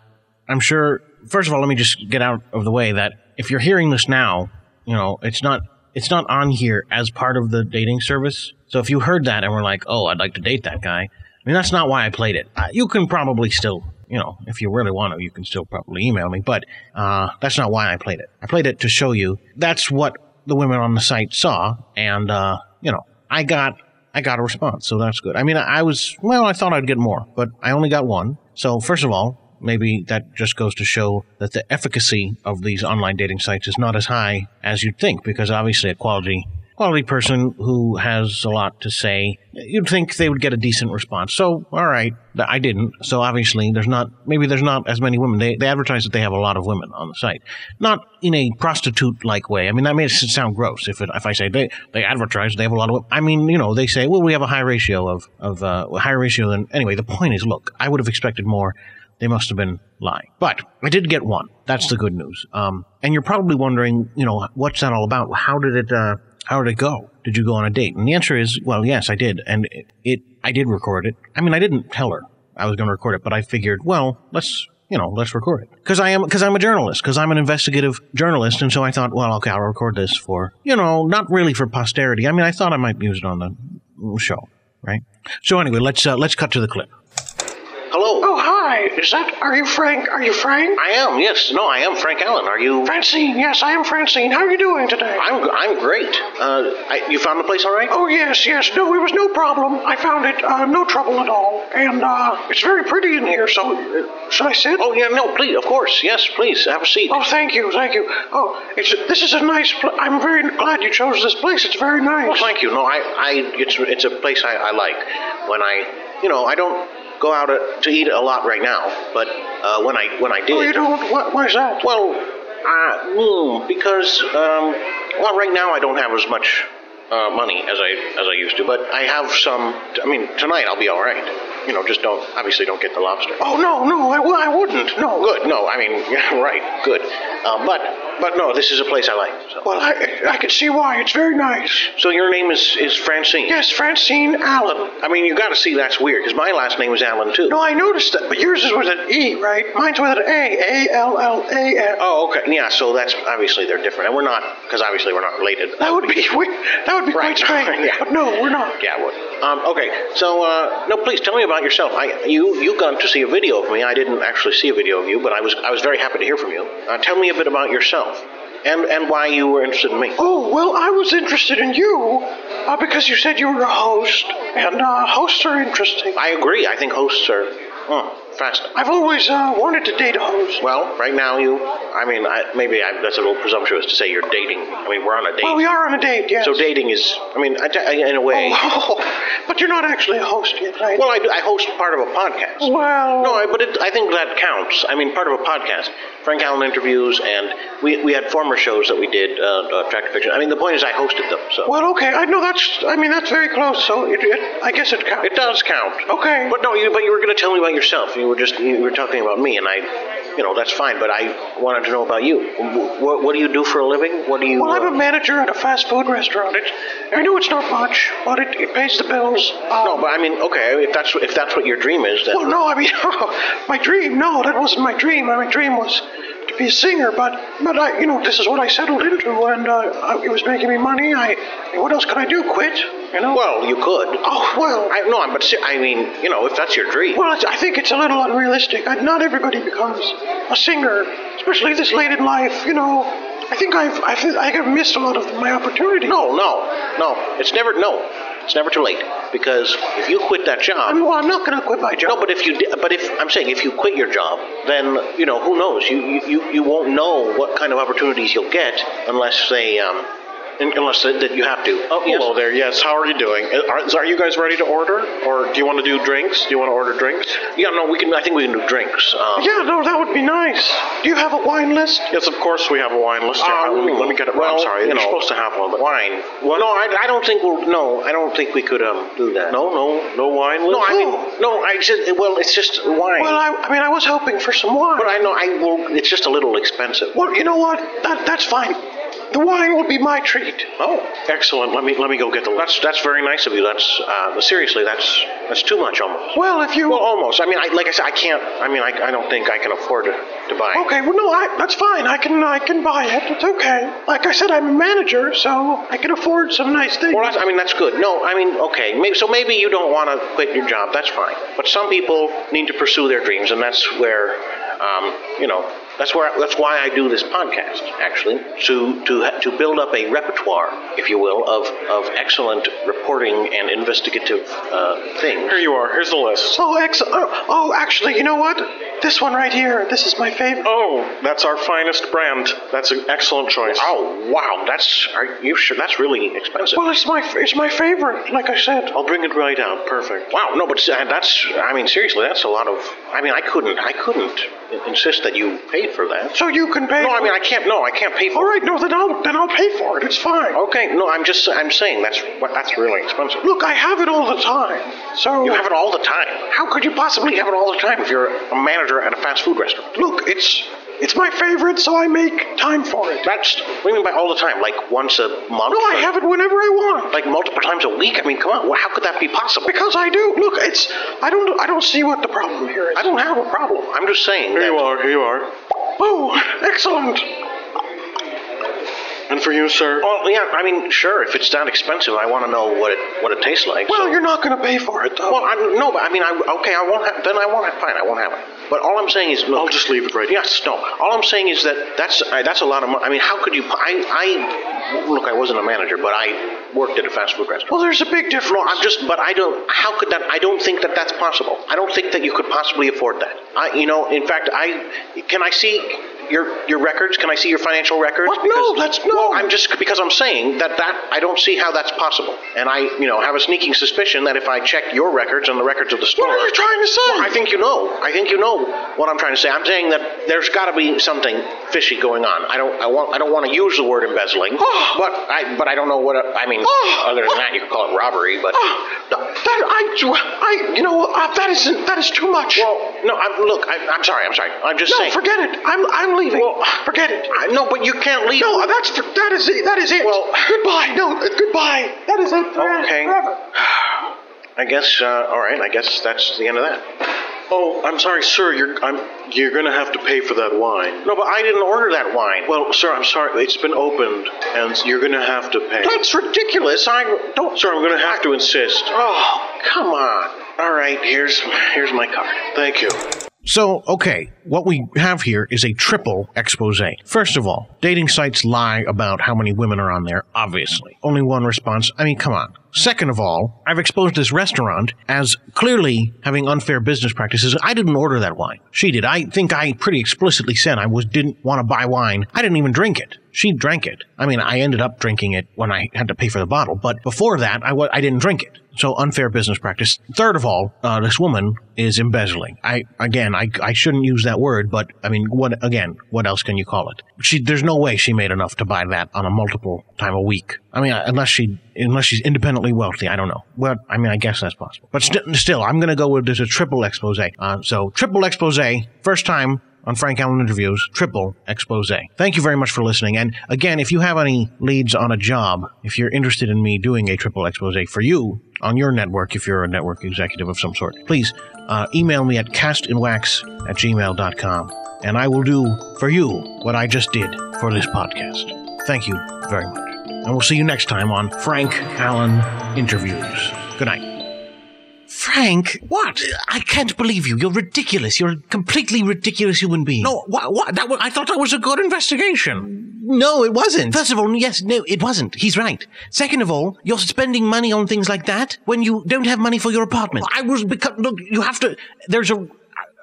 I'm sure, first of all, let me just get out of the way that if you're hearing this now, you know, it's not it's not on here as part of the dating service. So if you heard that and were like, "Oh, I'd like to date that guy," I mean, that's not why I played it. Uh, you can probably still, you know, if you really want to, you can still probably email me. But uh, that's not why I played it. I played it to show you that's what the women on the site saw, and uh, you know, I got I got a response, so that's good. I mean, I was well, I thought I'd get more, but I only got one. So first of all, maybe that just goes to show that the efficacy of these online dating sites is not as high as you'd think, because obviously a quality quality person who has a lot to say, you'd think they would get a decent response. So, all right, I didn't. So obviously, there's not maybe there's not as many women. They they advertise that they have a lot of women on the site, not in a prostitute like way. I mean, that makes it sound gross. If it, if I say they they advertise they have a lot of, women. I mean, you know, they say, well, we have a high ratio of of uh, a higher ratio than anyway. The point is, look, I would have expected more. They must have been lying. But I did get one. That's the good news. Um, and you're probably wondering, you know, what's that all about? How did it, uh, how did it go? Did you go on a date? And the answer is, well, yes, I did. And it, it I did record it. I mean, I didn't tell her I was going to record it, but I figured, well, let's, you know, let's record it. Cause I am, cause I'm a journalist, cause I'm an investigative journalist. And so I thought, well, okay, I'll record this for, you know, not really for posterity. I mean, I thought I might use it on the show, right? So anyway, let's, uh, let's cut to the clip. Is that, are you Frank? Are you Frank? I am. Yes. No, I am Frank Allen. Are you? Francine, yes, I am Francine. How are you doing today? I'm I'm great. Uh, I, you found the place all right? Oh, yes, yes. No, it was no problem. I found it, uh, no trouble at all. And, uh, it's very pretty in here, so, uh, should I sit? Oh yeah, no, please, of course, yes, please, have a seat. Oh, thank you, thank you. Oh, it's, this is a nice, pl- I'm very glad you chose this place. It's very nice. Well, thank you. No, I, I, it's, it's a place I, I like. When I, you know, I don't go out to eat a lot right now, but uh, when I when I did, Oh, you don't? Why, why's that? well, uh, mm, because um, well, right now I don't have as much uh, money as I as I used to, but I have some. I mean, tonight I'll be all right. You know, just don't obviously don't get the lobster. Oh no, no, I, w- I wouldn't. No. Good. No, I mean, yeah, right. Good. Um, but but no, this is a place I like. So. Well, I I can see why. It's very nice. So your name is is Francine. Yes, Francine Allen. I mean, you got to see that's weird because my last name is Allen too. No, I noticed that, but yours is with an E, right? Mine's with an A. A L L A N. Oh, okay. Yeah. So that's obviously they're different, and we're not because obviously we're not related. That would be we- that would be quite strange. Yeah. But no, we're not. Yeah, it would. Um, okay, so uh, no, please tell me about yourself. I, you you got to see a video of me. I didn't actually see a video of you, but I was I was very happy to hear from you. Uh, tell me a bit about yourself and and why you were interested in me. Oh well, I was interested in you uh, because you said you were a host, and uh, hosts are interesting. I agree. I think hosts are oh, fascinating. I've always uh, wanted to date a host. Well, right now you, I mean, I, maybe I, that's a little presumptuous to say you're dating. I mean, we're on a date. Well, we are on a date, yes. So dating is, I mean, I, I- in a way. Oh, but you're not actually a host yet, right? Well, I, I host part of a podcast. Well, No, I, but it, I think that counts. I mean, part of a podcast. Frank Allen interviews, and we, we had former shows that we did, uh, uh, Attractive Fiction. I mean, the point is I hosted them, so. Well, okay. I know that's. I mean, that's very close. So it, it, I guess it counts. It does count. Okay. But no, you, but you were going to tell me about yourself. You were just you were talking about me, and I, you know, that's fine. But I wanted to know about you. What, what do you do for a living? What do you? Well, I'm a manager at a fast food restaurant. It, I know it's not much, but it, it pays the bills. Um, no, but I mean, okay, if that's if that's what your dream is, then Well, no, I mean, my dream. No, that wasn't my dream. My dream was to be a singer, but but I, you know, this is what I settled into, and uh, I- it was making me money. I, what else could I do? Quit? You know? well, you could. Oh well. I no, but se- I mean, you know, if that's your dream. Well, it's, I think it's a little unrealistic. I, not everybody becomes a singer, especially this late in life. You know, I think I've I've, I've missed a lot of my opportunity. No, no, no. It's never no. It's never too late because if you quit that job, I'm, well, I'm not going to quit my job. No, but if you, di- but if I'm saying if you quit your job, then you know who knows? You you, you, you won't know what kind of opportunities you'll get unless they um, un- unless that that you have to. Oh, hello there. Yes, how are you doing? Are, are you guys ready to order, or do you want to do drinks? Do you want to order drinks? Yeah, no, we can. I think we can do drinks. Um, Yeah, no, that would be nice. Do you have a wine list? Yes, of course we have a wine list. Um, let, me, let me get it. well, I'm sorry, you you're know, supposed to have one, but wine. Well, no, I, I don't think we'll. No, I don't think we could um do that. no, no, no wine list. No, I mean, no. I just well, it's just wine. Well, I, I mean, I was hoping for some wine. but I know I will. It's just a little expensive. Well, you know what? That that's fine. The wine will be my treat. Oh, Excellent. Let me let me go get the that's that's very nice of you. That's uh, seriously, that's that's too much almost. Well, if you Well, almost. I mean, I, like I said, I can't. I mean, I, I don't think I can afford to, to buy. It. Okay, well, no, I, that's fine. I can I can buy it. It's okay. Like I said, I'm a manager, so I can afford some nice things. Well, that's, I mean, that's good. No, I mean, okay. Maybe, so maybe you don't want to quit your job. That's fine. But some people need to pursue their dreams, and that's where, um, you know, that's where that's why I do this podcast. Actually, to to to build up a repertoire, if you will, of of excellent reporting and investigative uh, things. Here you are. Here's the list. Oh, ex- oh, oh, actually, you know what? This one right here. This is my favorite. Oh, that's our finest brand. That's an excellent choice. Oh wow, that's are you sure? That's really expensive. Well, it's my it's my favorite. Like I said. I'll bring it right out. Perfect. Wow, no, but that's, I mean, seriously, that's a lot of, I mean, I couldn't, I couldn't insist that you paid for that. So you can pay. No, I mean. I can't, no, I can't pay for it. All right, no, then I'll then I'll pay for it. It's fine. Okay, no, I'm just, I'm saying that's, what- that's really expensive. Look, I have it all the time. So You have it all the time. How could you possibly have it all the time if you're a manager at a fast food restaurant? Look, it's it's my favorite, so I make time for it. That's, what do you mean by all the time? Like once a month? No, I have it whenever I want. Like multiple times a week? I mean, come on, how could that be possible? Because I do. Look, it's I don't I don't see what the problem here is. I don't have a problem. I'm just saying Here that. you are. Here you are. Oh, excellent. And for you, sir. Well, yeah, I mean, sure. If it's that expensive, I want to know what it what it tastes like. Well, so- you're not going to pay for it, though. Well, I, no, but I mean, I, okay, I won't have. Then I won't have. Fine, I won't have it. But all I'm saying is, look, I'll just leave it right. Yes, no. All I'm saying is that that's uh, that's a lot of money. I mean, how could you? I, I look, I wasn't a manager, but I worked at a fast food restaurant. well, there's a big difference. No, I'm just, but I don't. How could that? I don't think that that's possible. I don't think that you could possibly afford that. I, you know, in fact, I can I see. Your your records? Can I see your financial records? What? No, that's- no. Well, I'm just because I'm saying that that I don't see how that's possible, and I you know have a sneaking suspicion that if I check your records and the records of the store, What are you trying to say? Well, I think you know. I think you know what I'm trying to say. I'm saying that there's got to be something fishy going on. I don't I want I don't want to use the word embezzling, Oh. but I but I don't know what I mean. Ah. Other than that, you could call it robbery, but. Ah. That I, I, you know, uh, that isn't. That is too much. Well, no. I'm, look, I, I'm sorry. I'm sorry. I'm just no, saying. forget it. I'm, I'm leaving. Well, forget it. I, no, but you can't leave. No, that's the, that is it. That is it. Well- goodbye. No, uh, goodbye. That is it. forever, Okay. Forever. I guess. Uh, all right. I guess that's the end of that. Oh, I'm sorry, sir. You're I'm you're gonna have to pay for that wine. No, but I didn't order that wine. Well, sir, I'm sorry. It's been opened, and you're gonna have to pay. That's ridiculous. I don't. Sir, I'm gonna have to insist. Oh, come on. All right. Here's here's my card. Thank you. So, okay, what we have here is a triple expose. First of all, dating sites lie about how many women are on there, obviously. Only one response. I mean, come on. Second of all, I've exposed this restaurant as clearly having unfair business practices. I didn't order that wine. She did. I think I pretty explicitly said I was didn't want to buy wine. I didn't even drink it. She drank it. I mean, I ended up drinking it when I had to pay for the bottle, but before that, I didn't drink it. So unfair business practice. Third of all, uh, this woman is embezzling. I again, I, I shouldn't use that word, but I mean, what again? What else can you call it? She, there's no way she made enough to buy that on a multiple time a week. I mean, unless she, unless she's independently wealthy, I don't know. Well, I mean, I guess that's possible. But st- still, I'm going to go with this a triple expose. Uh, so triple expose. First time on Frank Allen interviews, triple expose. Thank you very much for listening. And again, if you have any leads on a job, if you're interested in me doing a triple expose for you on your network, if you're a network executive of some sort, please uh, email me at castinwax at gmail.com. And I will do for you what I just did for this podcast. Thank you very much. And we'll see you next time on Frank Allen Interviews. Good night. Frank, what? I can't believe you. You're ridiculous. You're a completely ridiculous human being. No, what? what that was, I thought that was a good investigation. No, it wasn't. First of all, yes, no, it wasn't. He's right. Second of all, you're spending money on things like that when you don't have money for your apartment. I was because look, you have to. There's a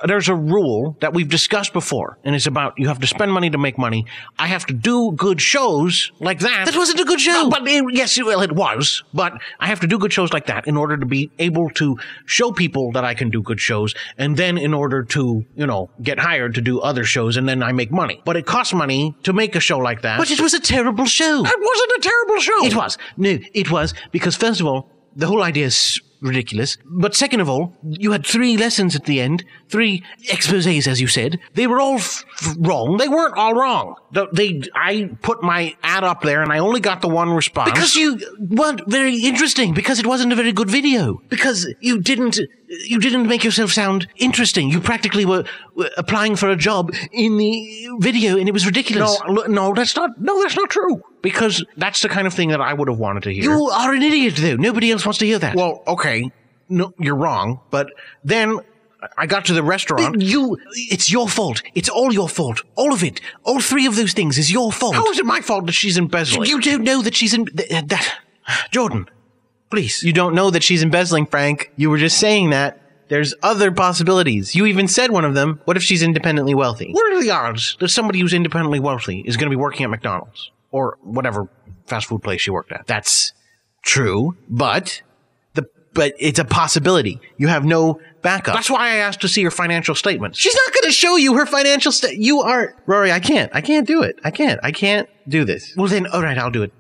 there's a rule that we've discussed before, and it's about you have to spend money to make money. I have to do good shows like that. That wasn't a good show. But, it, yes, well, it was. But I have to do good shows like that in order to be able to show people that I can do good shows, and then in order to, you know, get hired to do other shows, and then I make money. But it costs money to make a show like that. But it was a terrible show. It wasn't a terrible show. It was. No, it was because first of all, the whole idea is ridiculous. But second of all, you had three lessons at the end, three exposés, as you said. They were all f- wrong. They weren't all wrong. The- They, I put my ad up there, and I only got the one response because you weren't very interesting. Because it wasn't a very good video. Because you didn't, you didn't make yourself sound interesting. You practically were, were applying for a job in the video, and it was ridiculous. No, no, that's not. No, that's not true. Because that's the kind of thing that I would have wanted to hear. You are an idiot, though. Nobody else wants to hear that. Well, okay. No, you're wrong. But then I got to the restaurant. You, it's your fault. It's all your fault. All of it. All three of those things is your fault. How is it my fault that she's embezzling? You don't know that she's in th- that. Jordan, please. You don't know that she's embezzling, Frank. You were just saying that. There's other possibilities. You even said one of them. What if she's independently wealthy? What are the odds that somebody who's independently wealthy is going to be working at McDonald's or whatever fast food place she worked at? That's true, but the but it's a possibility. You have no backup. That's why I asked to see her financial statements. She's not going to show you her financial stat. You are Rory. I can't. I can't do it. I can't. I can't do this. Well, then, all right, I'll do it.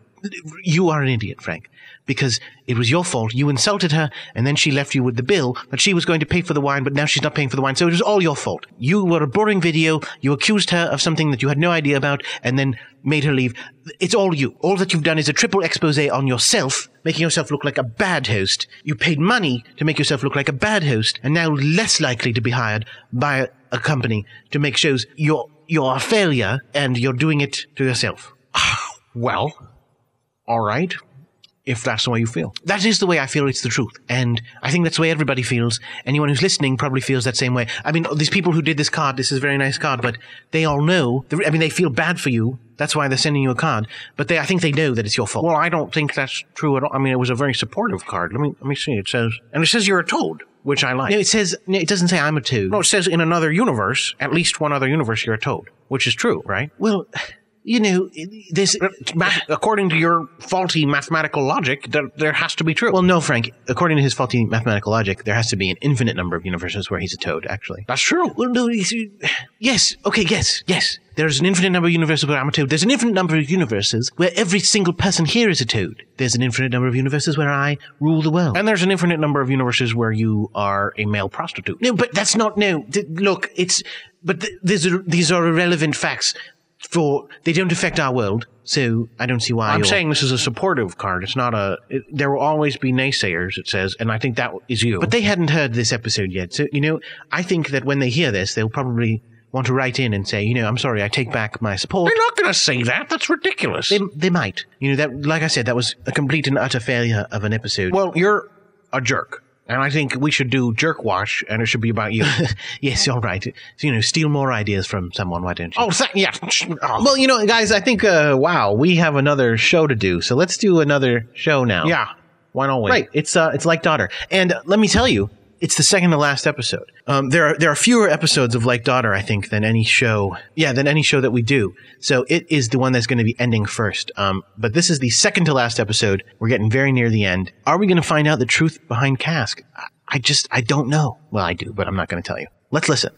You are an idiot, Frank, because it was your fault. You insulted her, and then she left you with the bill that she was going to pay for the wine, but now she's not paying for the wine. So it was all your fault. You were a boring video. You accused her of something that you had no idea about, and then made her leave. It's all you. All that you've done is a triple expose on yourself, making yourself look like a bad host. You paid money to make yourself look like a bad host, and now less likely to be hired by a company to make shows. You're you're a failure, and you're doing it to yourself. well, all right. If that's the way you feel. That is the way I feel it's the truth. And I think that's the way everybody feels. Anyone who's listening probably feels that same way. I mean, these people who did this card, this is a very nice card, but they all know, I mean, they feel bad for you. That's why they're sending you a card. But they, I think they know that it's your fault. Well, I don't think that's true at all. I mean, it was a very supportive card. Let me, let me see. It says, and it says you're a toad, which I like. No, it says, no, it doesn't say I'm a toad. No, it says in another universe, at least one other universe, you're a toad. which is true, right? Well, you know, this according to your faulty mathematical logic, there, there has to be true. Well, no, Frank. According to his faulty mathematical logic, there has to be an infinite number of universes where he's a toad. Actually, That's true. well, no, yes, okay, yes, yes. There's an infinite number of universes where I'm a toad. There's an infinite number of universes where every single person here is a toad. There's an infinite number of universes where I rule the world. And there's an infinite number of universes where you are a male prostitute. No, but that's not no. Th- look, it's but th- these are these are irrelevant facts. For they don't affect our world, so I don't see why. I'm saying this is a supportive card. It's not a. It, there will always be naysayers. It says, and I think that is you. But they hadn't heard this episode yet, so you know, I think that when they hear this, they'll probably want to write in and say, you know, I'm sorry, I take back my support. they're not going to say that. That's ridiculous. They, they might. You know, that like I said, that was a complete and utter failure of an episode. well, you're a jerk, and I think we should do jerk wash, and it should be about you. yes, all right. So, you know, steal more ideas from someone, why don't you? oh, th- yeah. Oh. well, you know, guys, I think, uh, wow, we have another show to do, so let's do another show now. yeah. Why don't we? Right. It's uh, it's like daughter, and let me tell you, it's the second to last episode. Um, there are there are fewer episodes of like daughter, I think, than any show. Yeah, than any show that we do. So it is the one that's going to be ending first. Um, but this is the second to last episode. We're getting very near the end. Are we going to find out the truth behind Cask? I, just I don't know. Well, I do, but I'm not going to tell you. Let's listen.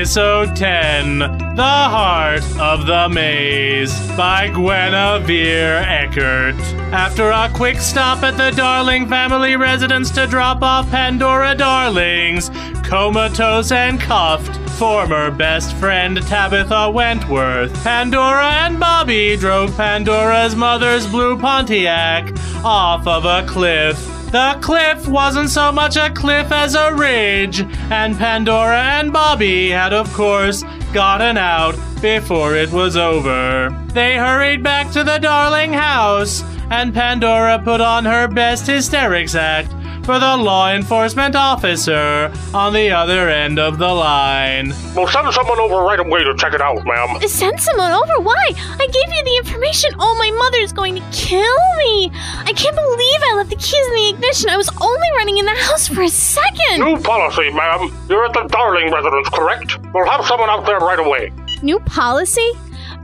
Episode 10 The Heart of the Maze by Guinevere Eckert. After a quick stop at the Darling family residence to drop off Pandora Darlings, comatose and cuffed, former best friend Tabitha Wentworth, Pandora and Bobby drove Pandora's mother's blue Pontiac off of a cliff. The cliff wasn't so much a cliff as a ridge, and Pandora and Bobby had, of course, gotten out before it was over. They hurried back to the darling house, and Pandora put on her best hysterics act for the law enforcement officer on the other end of the line. Well, send someone over right away to check it out, ma'am. Send someone over? Why? I gave you the information. Oh, my mother's going to kill me. I can't believe I left the keys in the ignition. I was only running in the house for a second. New policy, ma'am. You're at the Darling residence, correct? We'll have someone out there right away. New policy?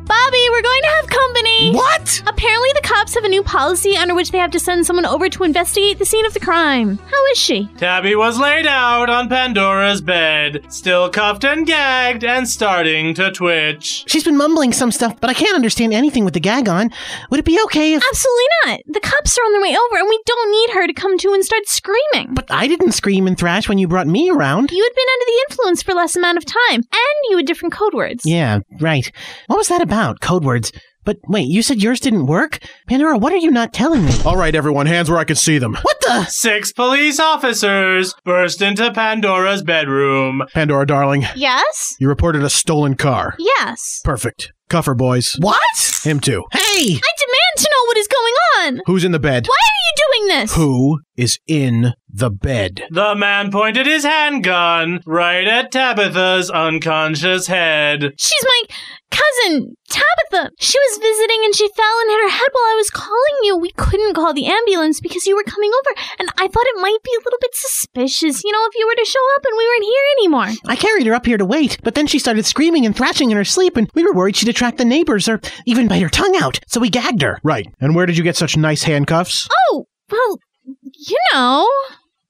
Bobby, we're going to have company. What? Apparently, the cops have a new policy under which they have to send someone over to investigate the scene of the crime. How is she? Tabby was laid out on Pandora's bed, still cuffed and gagged and starting to twitch. She's been mumbling some stuff, but I can't understand anything with the gag on. Would it be okay if. Absolutely not. The cops are on their way over, and we don't need her to come to and start screaming. But I didn't scream and thrash when you brought me around. You had been under the influence for less amount of time, and you had different code words. Yeah, right. What was that about? Code words. But wait, you said yours didn't work? Pandora, what are you not telling me? All right, everyone, hands where I can see them. What the? Six police officers burst into Pandora's bedroom. Pandora, darling, Yes? you reported a stolen car. Yes. Perfect. Cuff her, boys. What? Him too. Hey! I demand to know what is going on. Who's in the bed? Why are you doing this? Who is in the bed? The man pointed his handgun right at Tabitha's unconscious head. She's my cousin, Tabitha. She was visiting and she fell and hit her head while I was calling you. We couldn't call the ambulance because you were coming over, and I thought it might be a little bit suspicious, you know, if you were to show up and we weren't here anymore. I carried her up here to wait, but then she started screaming and thrashing in her sleep, and we were worried she'd attract the neighbors or even bite her tongue out, so we gagged her. Right. And where did you get such nice handcuffs? Oh, well, you know.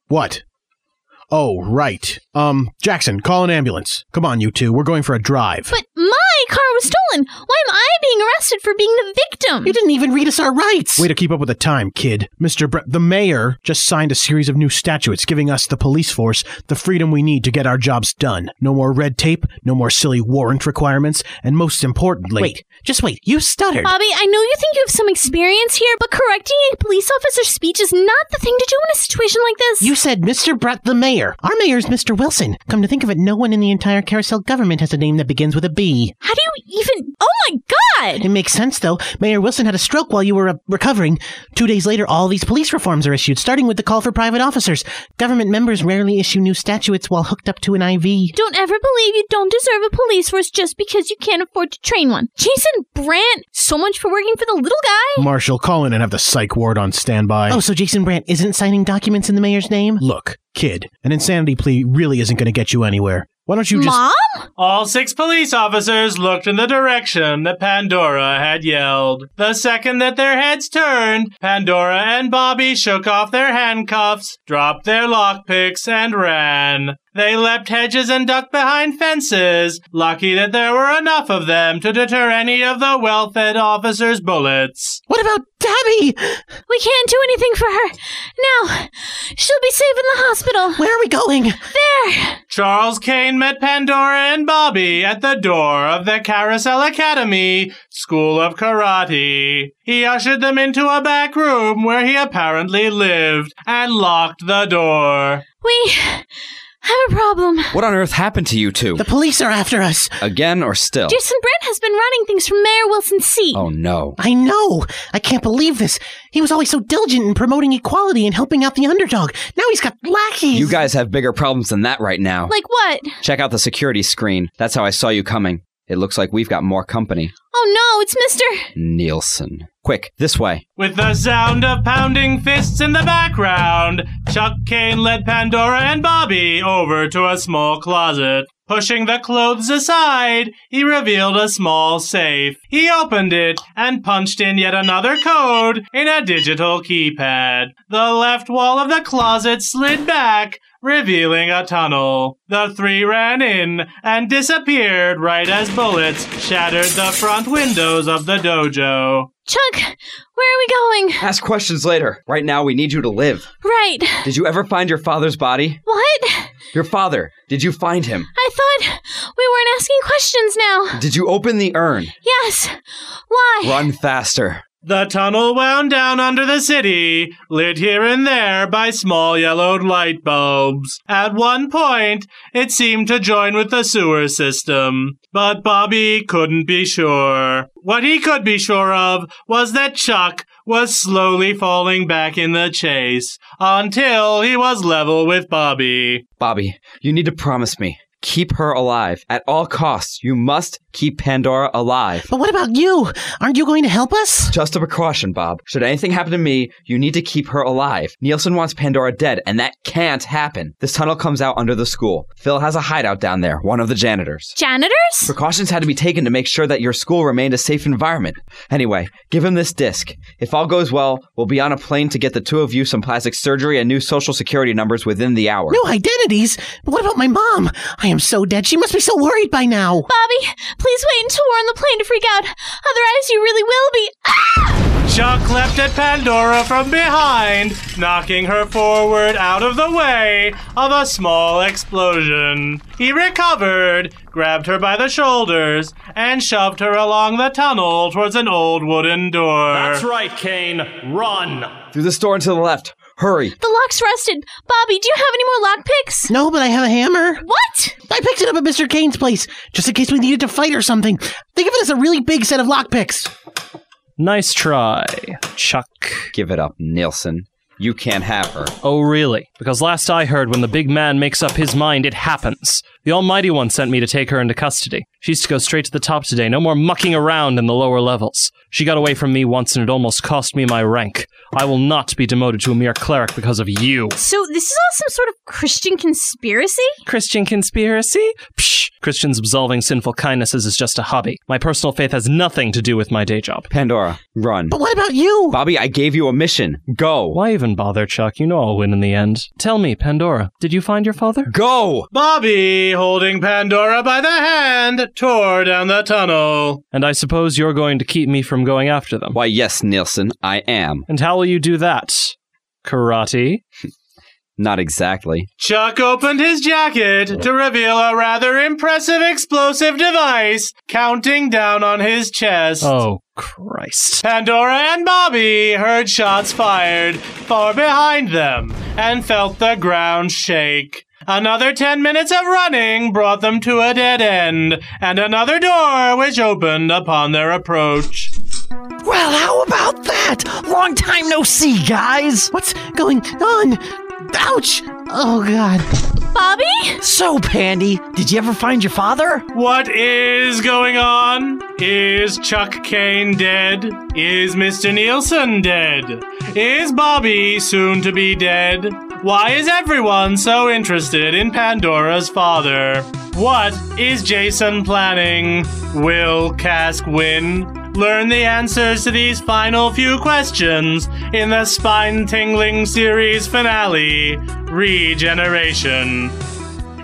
What? Oh, right. Um, Jackson, call an ambulance. Come on, you two. We're going for a drive. But my car was stolen. Why am I being being arrested for being the victim. You didn't even read us our rights. Way to keep up with the time, kid. Mr. Bre- the mayor just signed a series of new statutes giving us, the police force, the freedom we need to get our jobs done. No more red tape, no more silly warrant requirements, and most importantly. Wait, just wait. You stuttered. Bobby, I know you think you have some experience here, but correcting a police officer's speech is not the thing to do in a situation like this. You said Mr. Brett the mayor. Our mayor's Mr. Wilson. Come to think of it, no one in the entire carousel government has a name that begins with a B. How do you even. Oh my god! It makes sense, though. Mayor Wilson had a stroke while you were uh, recovering. Two days later, all these police reforms are issued, starting with the call for private officers. Government members rarely issue new statutes while hooked up to an IV. Don't ever believe you don't deserve a police force just because you can't afford to train one. Jason Brandt, so much for working for the little guy. Marshall, call in and have the psych ward on standby. Oh, so Jason Brandt isn't signing documents in the mayor's name? Look, kid, an insanity plea really isn't going to get you anywhere. Why don't you just. Mom? All six police officers looked in the direction that Pandora had yelled. The second that their heads turned, Pandora and Bobby shook off their handcuffs, dropped their lockpicks, and ran. They leapt hedges and ducked behind fences, lucky that there were enough of them to deter any of the well fed officers' bullets. What about Tabby? We can't do anything for her. Now, she'll be safe in the hospital. Where are we going? There. Charles Kane met Pandora and Bobby at the door of the Carousel Academy School of Karate. He ushered them into a back room where he apparently lived and locked the door. We have a problem. What on earth happened to you two? The police are after us. Again or still? Jason Brent has been running things from Mayor Wilson's seat. Oh no. I know. I can't believe this. He was always so diligent in promoting equality and helping out the underdog. Now he's got lackeys. You guys have bigger problems than that right now. Like what? Check out the security screen. That's how I saw you coming. It looks like we've got more company. Oh no, it's Mr. Nielsen. Quick, this way. With the sound of pounding fists in the background, Chuck Kane led Pandora and Bobby over to a small closet. Pushing the clothes aside, he revealed a small safe. He opened it and punched in yet another code in a digital keypad. The left wall of the closet slid back, revealing a tunnel. The three ran in and disappeared right as bullets shattered the front windows of the dojo. Chuck, where are we going? Ask questions later. Right now, we need you to live. Right. Did you ever find your father's body? What? Your father. Did you find him? I thought we weren't asking questions now. Did you open the urn? Yes. Why? Run faster. The tunnel wound down under the city, lit here and there by small yellowed light bulbs. At one point, it seemed to join with the sewer system, but Bobby couldn't be sure. What he could be sure of was that Chuck was slowly falling back in the chase until he was level with Bobby. Bobby, you need to promise me. Keep her alive. At all costs, you must keep Pandora alive. But what about you? Aren't you going to help us? Just a precaution, Bob. Should anything happen to me, you need to keep her alive. Nielsen wants Pandora dead, and that can't happen. This tunnel comes out under the school. Phil has a hideout down there, one of the janitors. Janitors? Precautions had to be taken to make sure that your school remained a safe environment. Anyway, give him this disc. If all goes well, we'll be on a plane to get the two of you some plastic surgery and new social security numbers within the hour. New identities? But what about my mom? I am so dead. She must be so worried by now. Bobby, please wait until we're on the plane to freak out. Otherwise, you really will be. Ah! Chuck leapt at Pandora from behind, knocking her forward out of the way of a small explosion. He recovered, grabbed her by the shoulders, and shoved her along the tunnel towards an old wooden door. That's right, Kane. Run. Through the door and to the left. Hurry. The lock's rusted. Bobby, do you have any more lockpicks? No, but I have a hammer. What? I picked it up at Mr. Kane's place, just in case we needed to fight or something. They given us a really big set of lockpicks. Nice try, Chuck. Give it up, Nielsen. You can't have her. Oh, really? Because last I heard, when the big man makes up his mind, it happens. The Almighty One sent me to take her into custody. She's to go straight to the top today, no more mucking around in the lower levels. She got away from me once and it almost cost me my rank. I will not be demoted to a mere cleric because of you. So, this is all some sort of Christian conspiracy? Christian conspiracy? Psh! Christians absolving sinful kindnesses is just a hobby. My personal faith has nothing to do with my day job. Pandora, run. But what about you? Bobby, I gave you a mission. Go. Why even bother, Chuck? You know I'll win in the end. Tell me, Pandora, did you find your father? Go! Bobby holding Pandora by the hand, tore down the tunnel. And I suppose you're going to keep me from going after them. Why, yes, Nielsen, I am. And how will you do that? Karate? Not exactly. Chuck opened his jacket to reveal a rather impressive explosive device counting down on his chest. Oh, Christ. Pandora and Bobby heard shots fired far behind them and felt the ground shake. Another 10 minutes of running brought them to a dead end, and another door which opened upon their approach. Well, how about that? Long time no see, guys. What's going on? Ouch! Oh, God. Bobby? So, Pandy, did you ever find your father? What is going on? Is Chuck Kane dead? Is Mr. Nielsen dead? Is Bobby soon to be dead? Why is everyone so interested in Pandora's father? What is Jason planning? Will Cask win? Learn the answers to these final few questions in the spine tingling series finale Regeneration.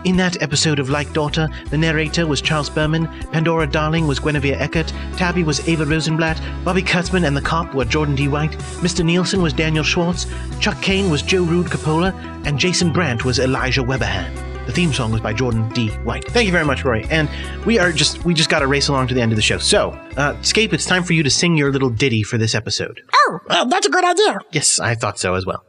In that episode of Like Daughter, the narrator was Charles Berman, Pandora Darling was Guinevere Eckert, Tabby was Ava Rosenblatt, Bobby Kurtzman and the cop were Jordan D. White, Mr. Nielsen was Daniel Schwartz, Chuck Kane was Joe Rude Capola, and Jason Brandt was Elijah Weberhan. The theme song was by Jordan D. White. Thank you very much, Roy. And we are just we just got to race along to the end of the show. So, uh, Scape, it's time for you to sing your little ditty for this episode. Oh, uh, that's a good idea. Yes, I thought so as well.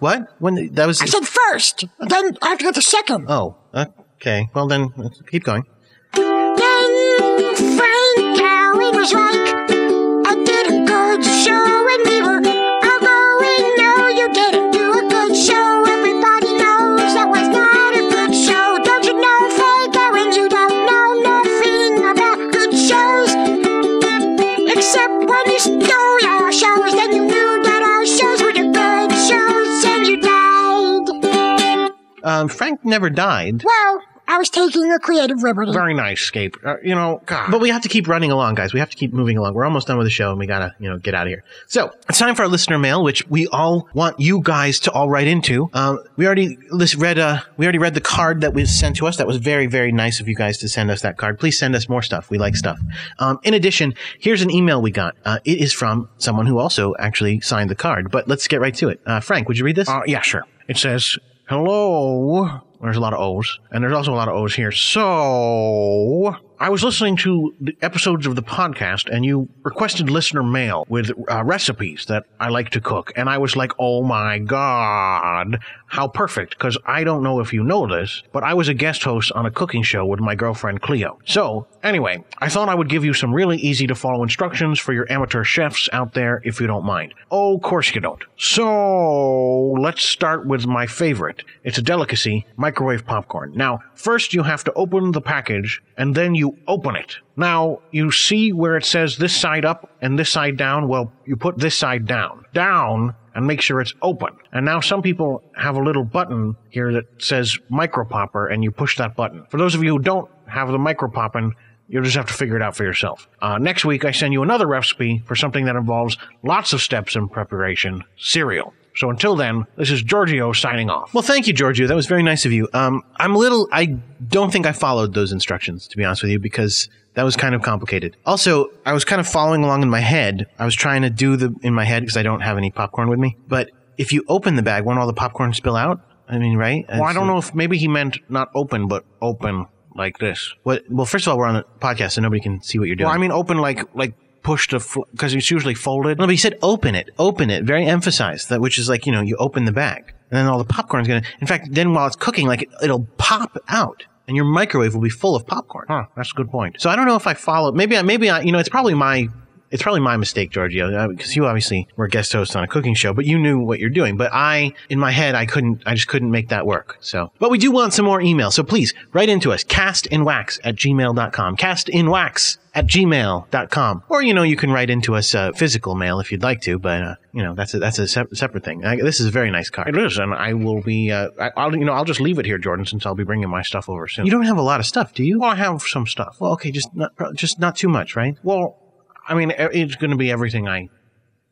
What? When that was I said first, then I have to get the second. Oh, okay. Well then, keep going. Then Frank Cowan was like, I did a good show, and we were Um, Frank never died. Well, I was taking a creative liberty. Very nice, Scape. Uh, you know, God. But we have to keep running along, guys. We have to keep moving along. We're almost done with the show, and we gotta, you know, get out of here. So it's time for our listener mail, which we all want you guys to all write into. Um, we already lis- read. Uh, we already read the card that was sent to us. That was very, very nice of you guys to send us that card. Please send us more stuff. We like stuff. Um, in addition, here's an email we got. Uh, it is from someone who also actually signed the card. But let's get right to it. Uh, Frank, would you read this? Uh, yeah, sure. It says, hello. There's a lot of O's, and there's also a lot of O's here. So, I was listening to the episodes of the podcast, and you requested listener mail with uh, recipes that I like to cook. And I was like, oh my God, how perfect. Because I don't know if you know this, but I was a guest host on a cooking show with my girlfriend Cleo. So, anyway, I thought I would give you some really easy to follow instructions for your amateur chefs out there if you don't mind. Oh, of course you don't. So, let's start with my favorite. It's a delicacy, microwave popcorn. Now, first you have to open the package, and then you open it. Now, you see where it says this side up and this side down? Well, you put this side down. Down and make sure it's open. And now some people have a little button here that says micro popper and you push that button. For those of you who don't have the micro popping, you'll just have to figure it out for yourself. Uh, next week, I send you another recipe for something that involves lots of steps in preparation cereal. So until then, this is Giorgio signing off. Well, thank you, Giorgio. That was very nice of you. Um, I'm a little. I don't think I followed those instructions, to be honest with you, because that was kind of complicated. Also, I was kind of following along in my head. I was trying to do the in my head because I don't have any popcorn with me. But if you open the bag, won't all the popcorn spill out? I mean, right? Well, I don't know if maybe he meant not open, but open like this. What? Well, first of all, we're on the podcast, so nobody can see what you're doing. Well, I mean, open like like push the because it's usually folded. No, but he said open it, open it. Very emphasized that, which is like you know, you open the bag, and then all the popcorn's gonna. In fact, then while it's cooking, like it, it'll pop out, and your microwave will be full of popcorn. Huh? That's a good point. So I don't know if I follow. Maybe I, maybe I, you know, it's probably my. It's probably my mistake, Giorgio, because you obviously were a guest host on a cooking show, but you knew what you're doing. But I, in my head, I couldn't, I just couldn't make that work. So, but we do want some more email. So please write into us, castinwax at gmail.com, castinwax at gmail.com. Or, you know, you can write into us uh, physical mail if you'd like to, but, uh, you know, that's a, that's a sep- separate thing. I, this is a very nice card. It is, and I will be, uh, I, I'll, you know, I'll just leave it here, Jordan, since I'll be bringing my stuff over soon. You don't have a lot of stuff, do you? Well, I have some stuff. Well, okay, just not, just not too much, right? Well, I mean, it's going to be everything I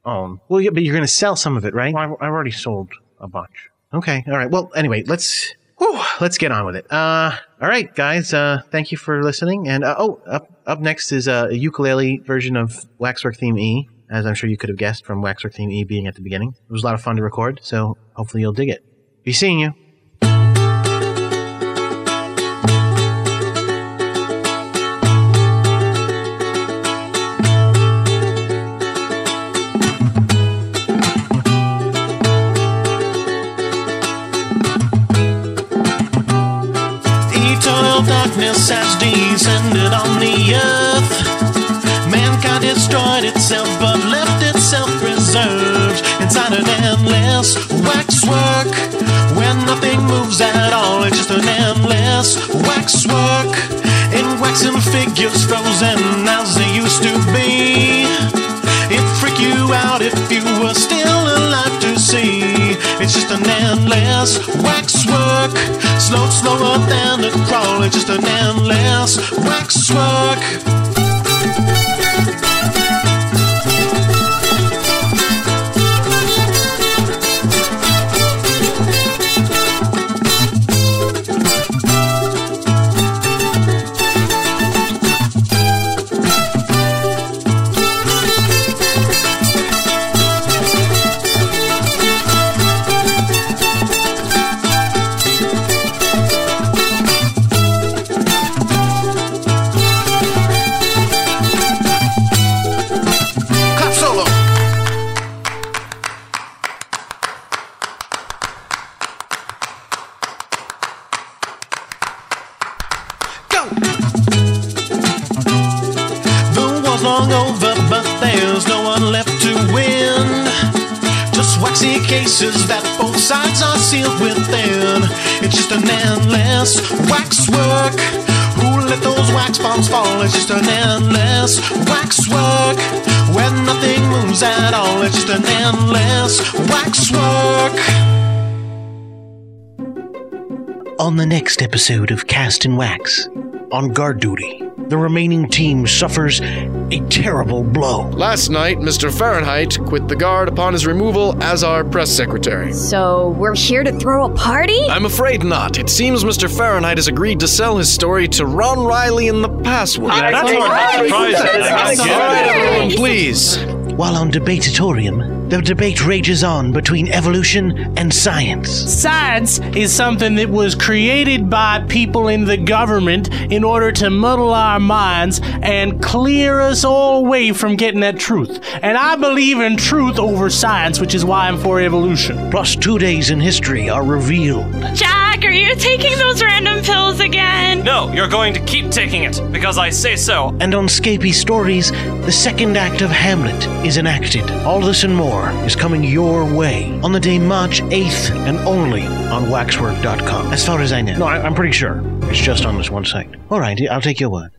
own. Well, yeah, but you're going to sell some of it, right? Well, I've, I've already sold a bunch. Okay, all right. Well, anyway, let's whew, let's get on with it. Uh, all right, guys. Uh, thank you for listening. And uh, oh, up up next is uh, a ukulele version of Waxwork Theme E, as I'm sure you could have guessed from Waxwork Theme E being at the beginning. It was a lot of fun to record, so hopefully you'll dig it. Be seeing you. Itself, but left itself preserved inside an endless waxwork. When nothing moves at all, it's just an endless waxwork. In waxen figures frozen as they used to be. It'd freak you out if you were still alive to see. It's just an endless waxwork. Slow, slower than a crawl. It's just an endless waxwork. An endless waxwork. When nothing moves at all, it's just an endless waxwork. On the next episode of Cast in Wax, on guard duty, the remaining team suffers a terrible blow. Last night, Mr. Fahrenheit quit the guard upon his removal as our press secretary. So we're here to throw a party? I'm afraid not. It seems Mr. Fahrenheit has agreed to sell his story to Ron Riley in the password. Yeah, that's All more surprising. right, everyone, please. While on Debateatorium, the debate rages on between evolution and science. Science is something that was created by people in the government in order to muddle our minds and clear us all away from getting at truth. And I believe in truth over science, which is why I'm for evolution. Plus, two days in history are revealed. Jack, are you taking those random pills again? No, you're going to keep taking it because I say so. And on Scapy Stories, the second act of Hamlet is enacted. All this and more is coming your way on the day March 8th and only on waxwork.com. As far as I know. No, I, I'm pretty sure. It's just on this one site. All right, I'll take your word.